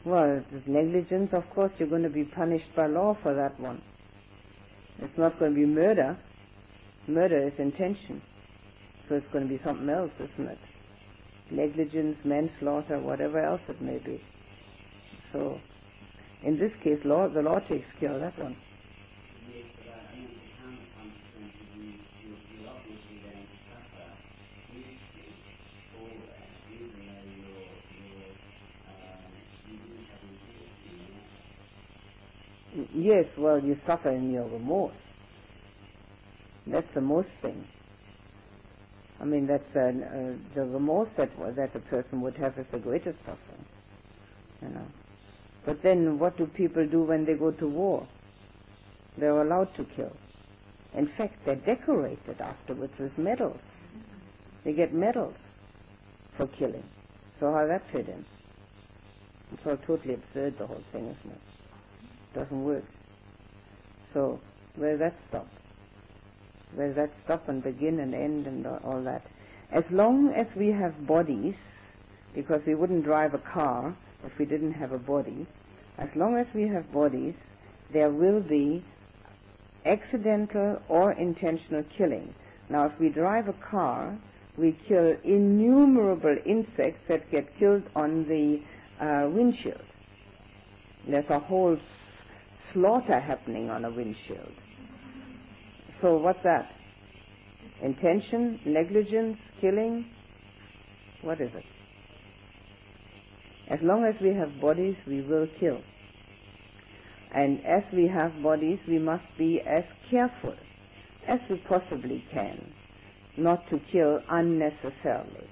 Well, if it's negligence, of course, you're going to be punished by law for that one. It's not going to be murder. Murder is intention. So it's going to be something else, isn't it? Negligence, manslaughter, whatever else it may be. So, in this case, law, the law takes care of that one. Yes, well, you suffer in your remorse. That's the most thing. I mean, that's uh, uh, the remorse that that a person would have is the greatest suffering. You know. But then, what do people do when they go to war? They're allowed to kill. In fact, they're decorated afterwards with medals. They get medals for killing. So how that fit in? It's all totally absurd, the whole thing, isn't it? Doesn't work. So where that stop? Where that stop and begin and end and all that? As long as we have bodies, because we wouldn't drive a car if we didn't have a body, as long as we have bodies, there will be accidental or intentional killing. Now, if we drive a car, we kill innumerable insects that get killed on the uh, windshield. There's a whole slaughter happening on a windshield. So what's that? Intention, negligence, killing? What is it? As long as we have bodies, we will kill. And as we have bodies, we must be as careful as we possibly can not to kill unnecessarily.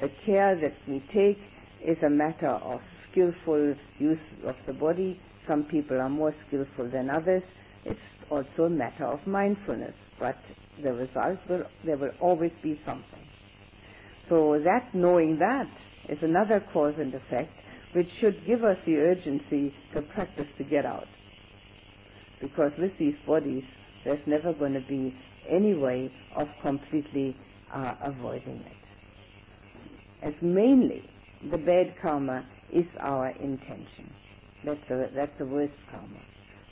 The care that we take is a matter of skillful use of the body some people are more skillful than others. It's also a matter of mindfulness, but the result will, there will always be something. So that, knowing that, is another cause and effect which should give us the urgency to practice to get out. Because with these bodies, there's never going to be any way of completely uh, avoiding it. As mainly the bad karma is our intention. That's the, that's the worst karma.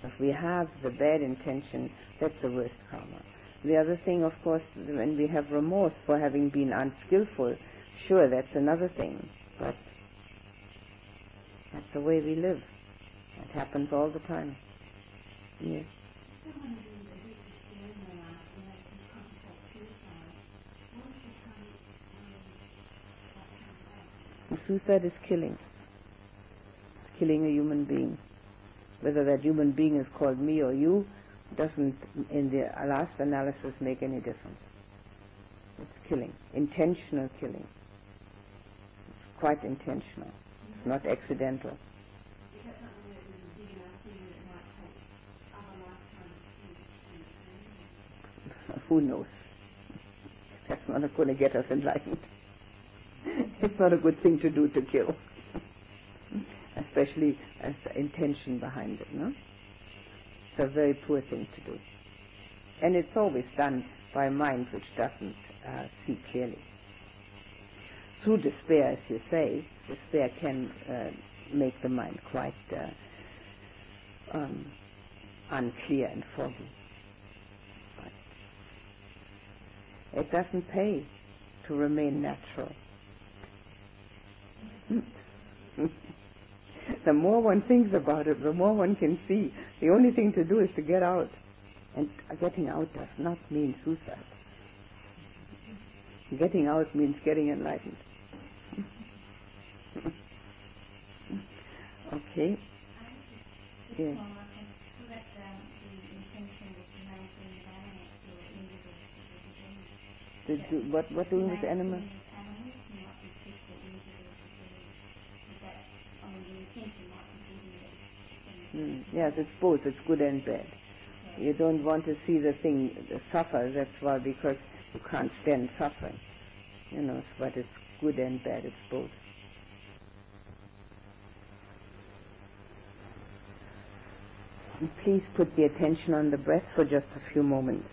If we have the bad intention, that's the worst karma. The other thing, of course, when we have remorse for having been unskillful, sure, that's another thing. But that's the way we live. It happens all the time. Yes. Suicide is killing. Killing a human being. Whether that human being is called me or you doesn't, in the last analysis, make any difference. It's killing, intentional killing. It's quite intentional. It's not accidental. Who knows? That's not going to get us enlightened. it's not a good thing to do to kill, especially as the intention behind it. No, it's a very poor thing to do, and it's always done by a mind which doesn't uh, see clearly. Through despair, as you say, despair can uh, make the mind quite uh, um, unclear and foggy. But it doesn't pay to remain natural. the more one thinks about it, the more one can see. The only thing to do is to get out. And getting out does not mean suicide. Getting out means getting enlightened. okay. Yes. The, what what doing with animals? Mm, yes, it's both. It's good and bad. You don't want to see the thing suffer. That's why because you can't stand suffering. You know, but it's good and bad. It's both. Please put the attention on the breath for just a few moments.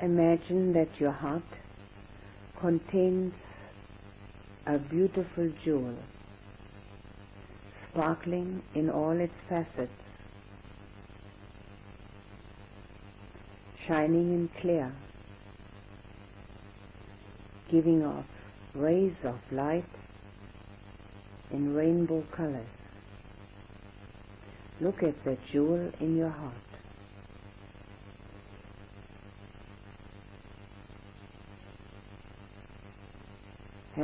Imagine that your heart contains a beautiful jewel, sparkling in all its facets, shining and clear, giving off rays of light in rainbow colors. Look at the jewel in your heart.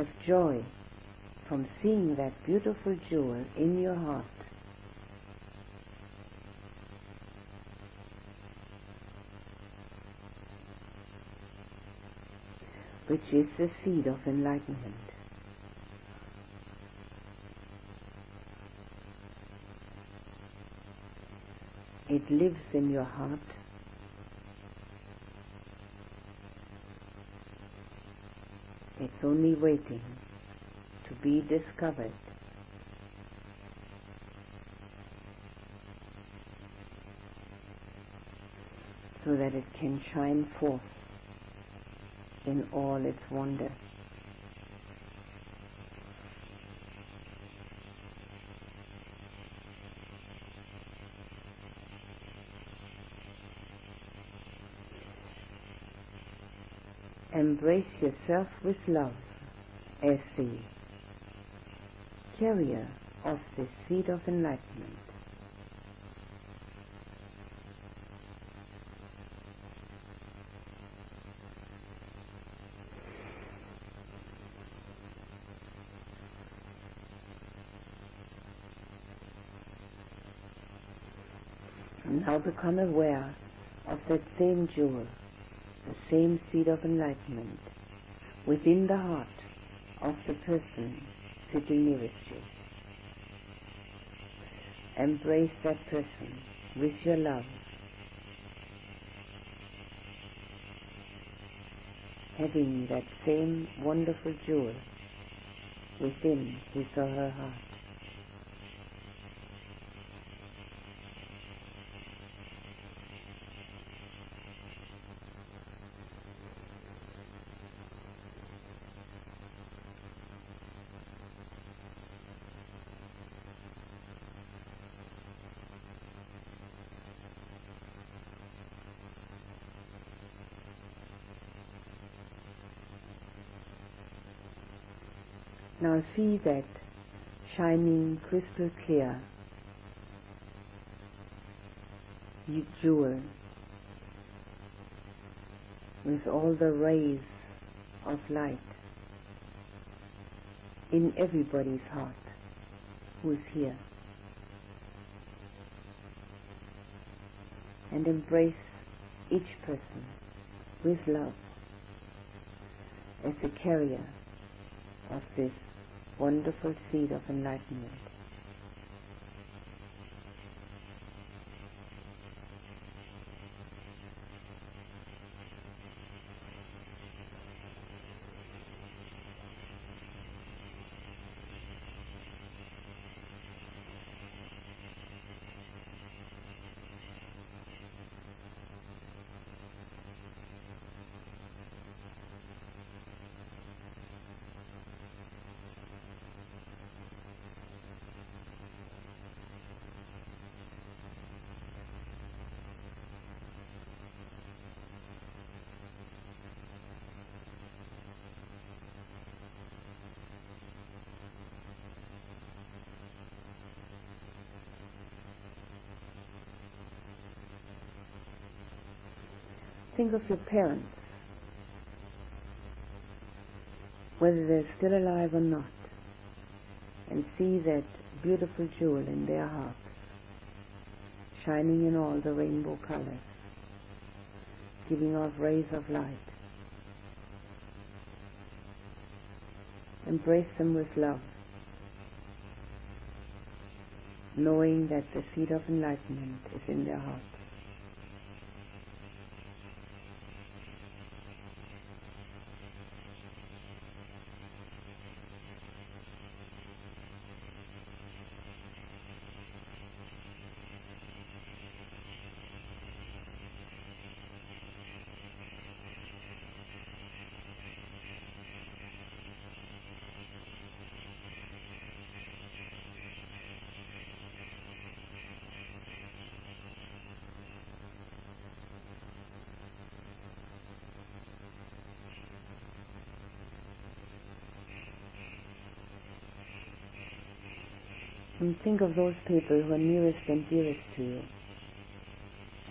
Have joy from seeing that beautiful jewel in your heart. Which is the seed of enlightenment. It lives in your heart It's only waiting to be discovered. So that it can shine forth in all its wonder. Embrace yourself with love as the carrier of the seed of enlightenment. Now become aware of that same jewel, same seed of enlightenment within the heart of the person sitting nearest you. Embrace that person with your love. Having that same wonderful jewel within his or her heart. Now see that shining crystal clear jewel with all the rays of light in everybody's heart who is here. And embrace each person with love as a carrier of this wonderful seed of enlightenment. Think of your parents, whether they're still alive or not, and see that beautiful jewel in their heart, shining in all the rainbow colors, giving off rays of light. Embrace them with love, knowing that the seed of enlightenment is in their heart. And think of those people who are nearest and dearest to you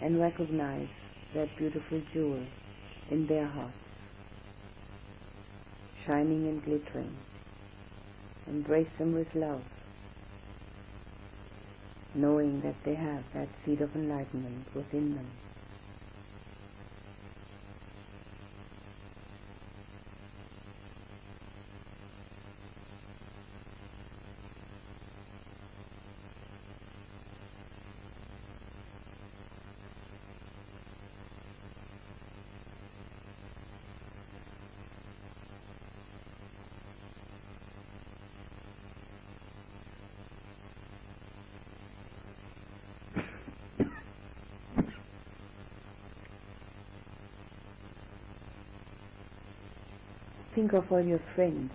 and recognize that beautiful jewel in their hearts, shining and glittering. Embrace them with love, knowing that they have that seed of enlightenment within them. Think of all your friends.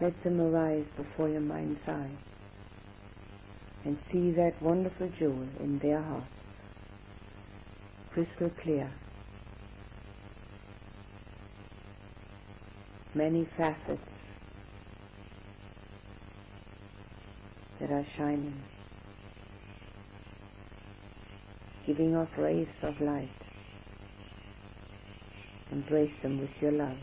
Let them arise before your mind's eye and see that wonderful jewel in their hearts, crystal clear. Many facets that are shining, giving off rays of light. Embrace them with your love.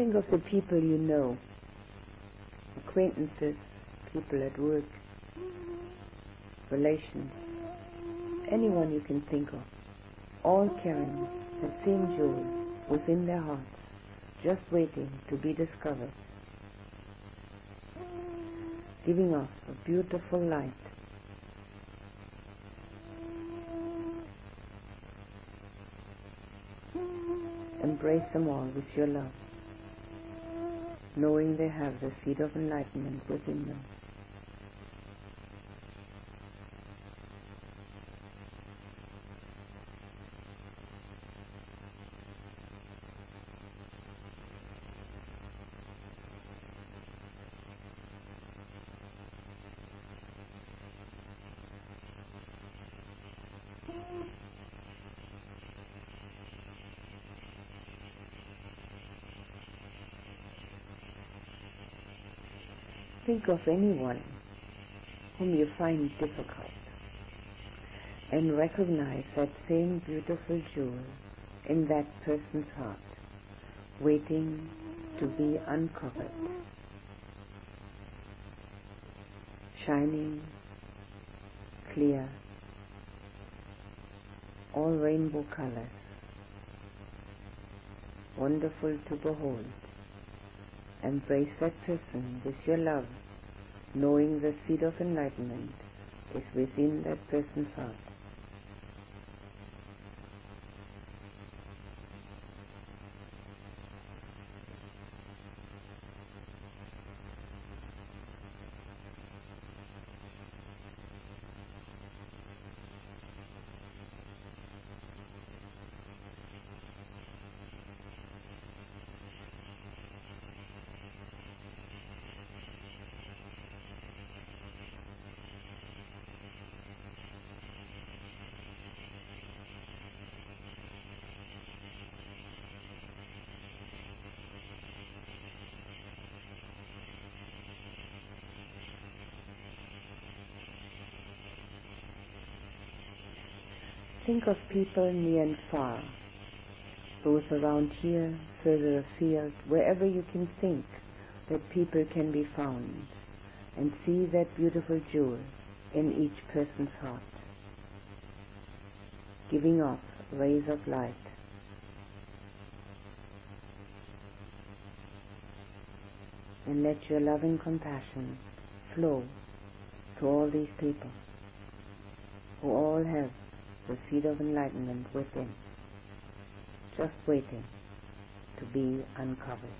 Think of the people you know, acquaintances, people at work, relations, anyone you can think of, all carrying the same jewel within their hearts, just waiting to be discovered, giving off a beautiful light. Embrace them all with your love, knowing they have the seed of enlightenment within them. Think of anyone whom you find difficult and recognize that same beautiful jewel in that person's heart, waiting to be uncovered, shining, clear, all rainbow colors, wonderful to behold. Embrace that person with your love, knowing the seed of enlightenment is within that person's heart. Think of people near and far, those around here, further afield, wherever you can think that people can be found, and see that beautiful jewel in each person's heart, giving off rays of light. And let your loving compassion flow to all these people who all have the seed of enlightenment within, just waiting to be uncovered.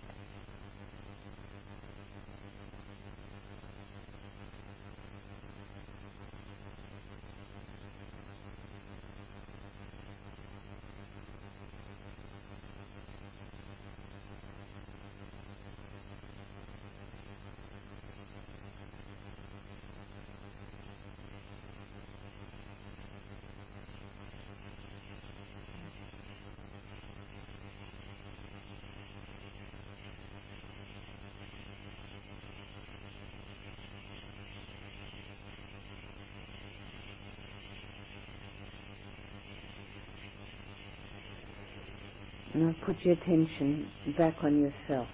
Now put your attention back on yourself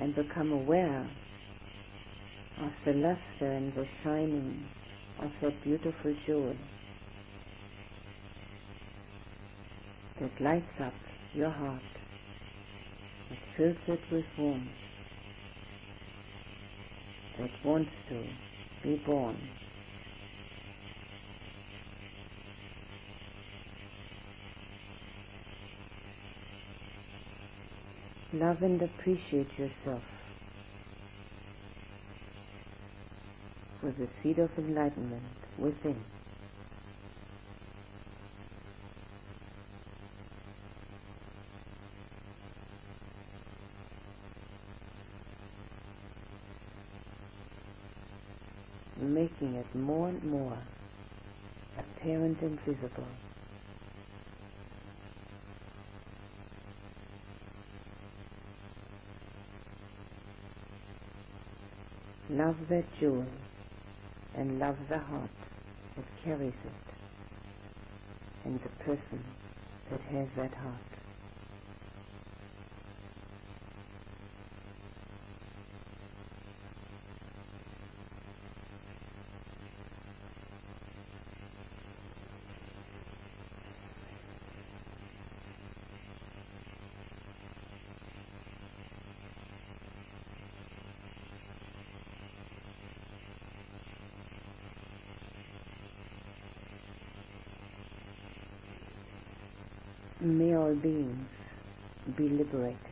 and become aware of the luster and the shining of that beautiful jewel that lights up your heart, that fills it with warmth, that wants to be born. Love and appreciate yourself with the seed of enlightenment within. Making it more and more apparent and visible. Love that jewel and love the heart that carries it and the person that has that heart. All beings be liberated.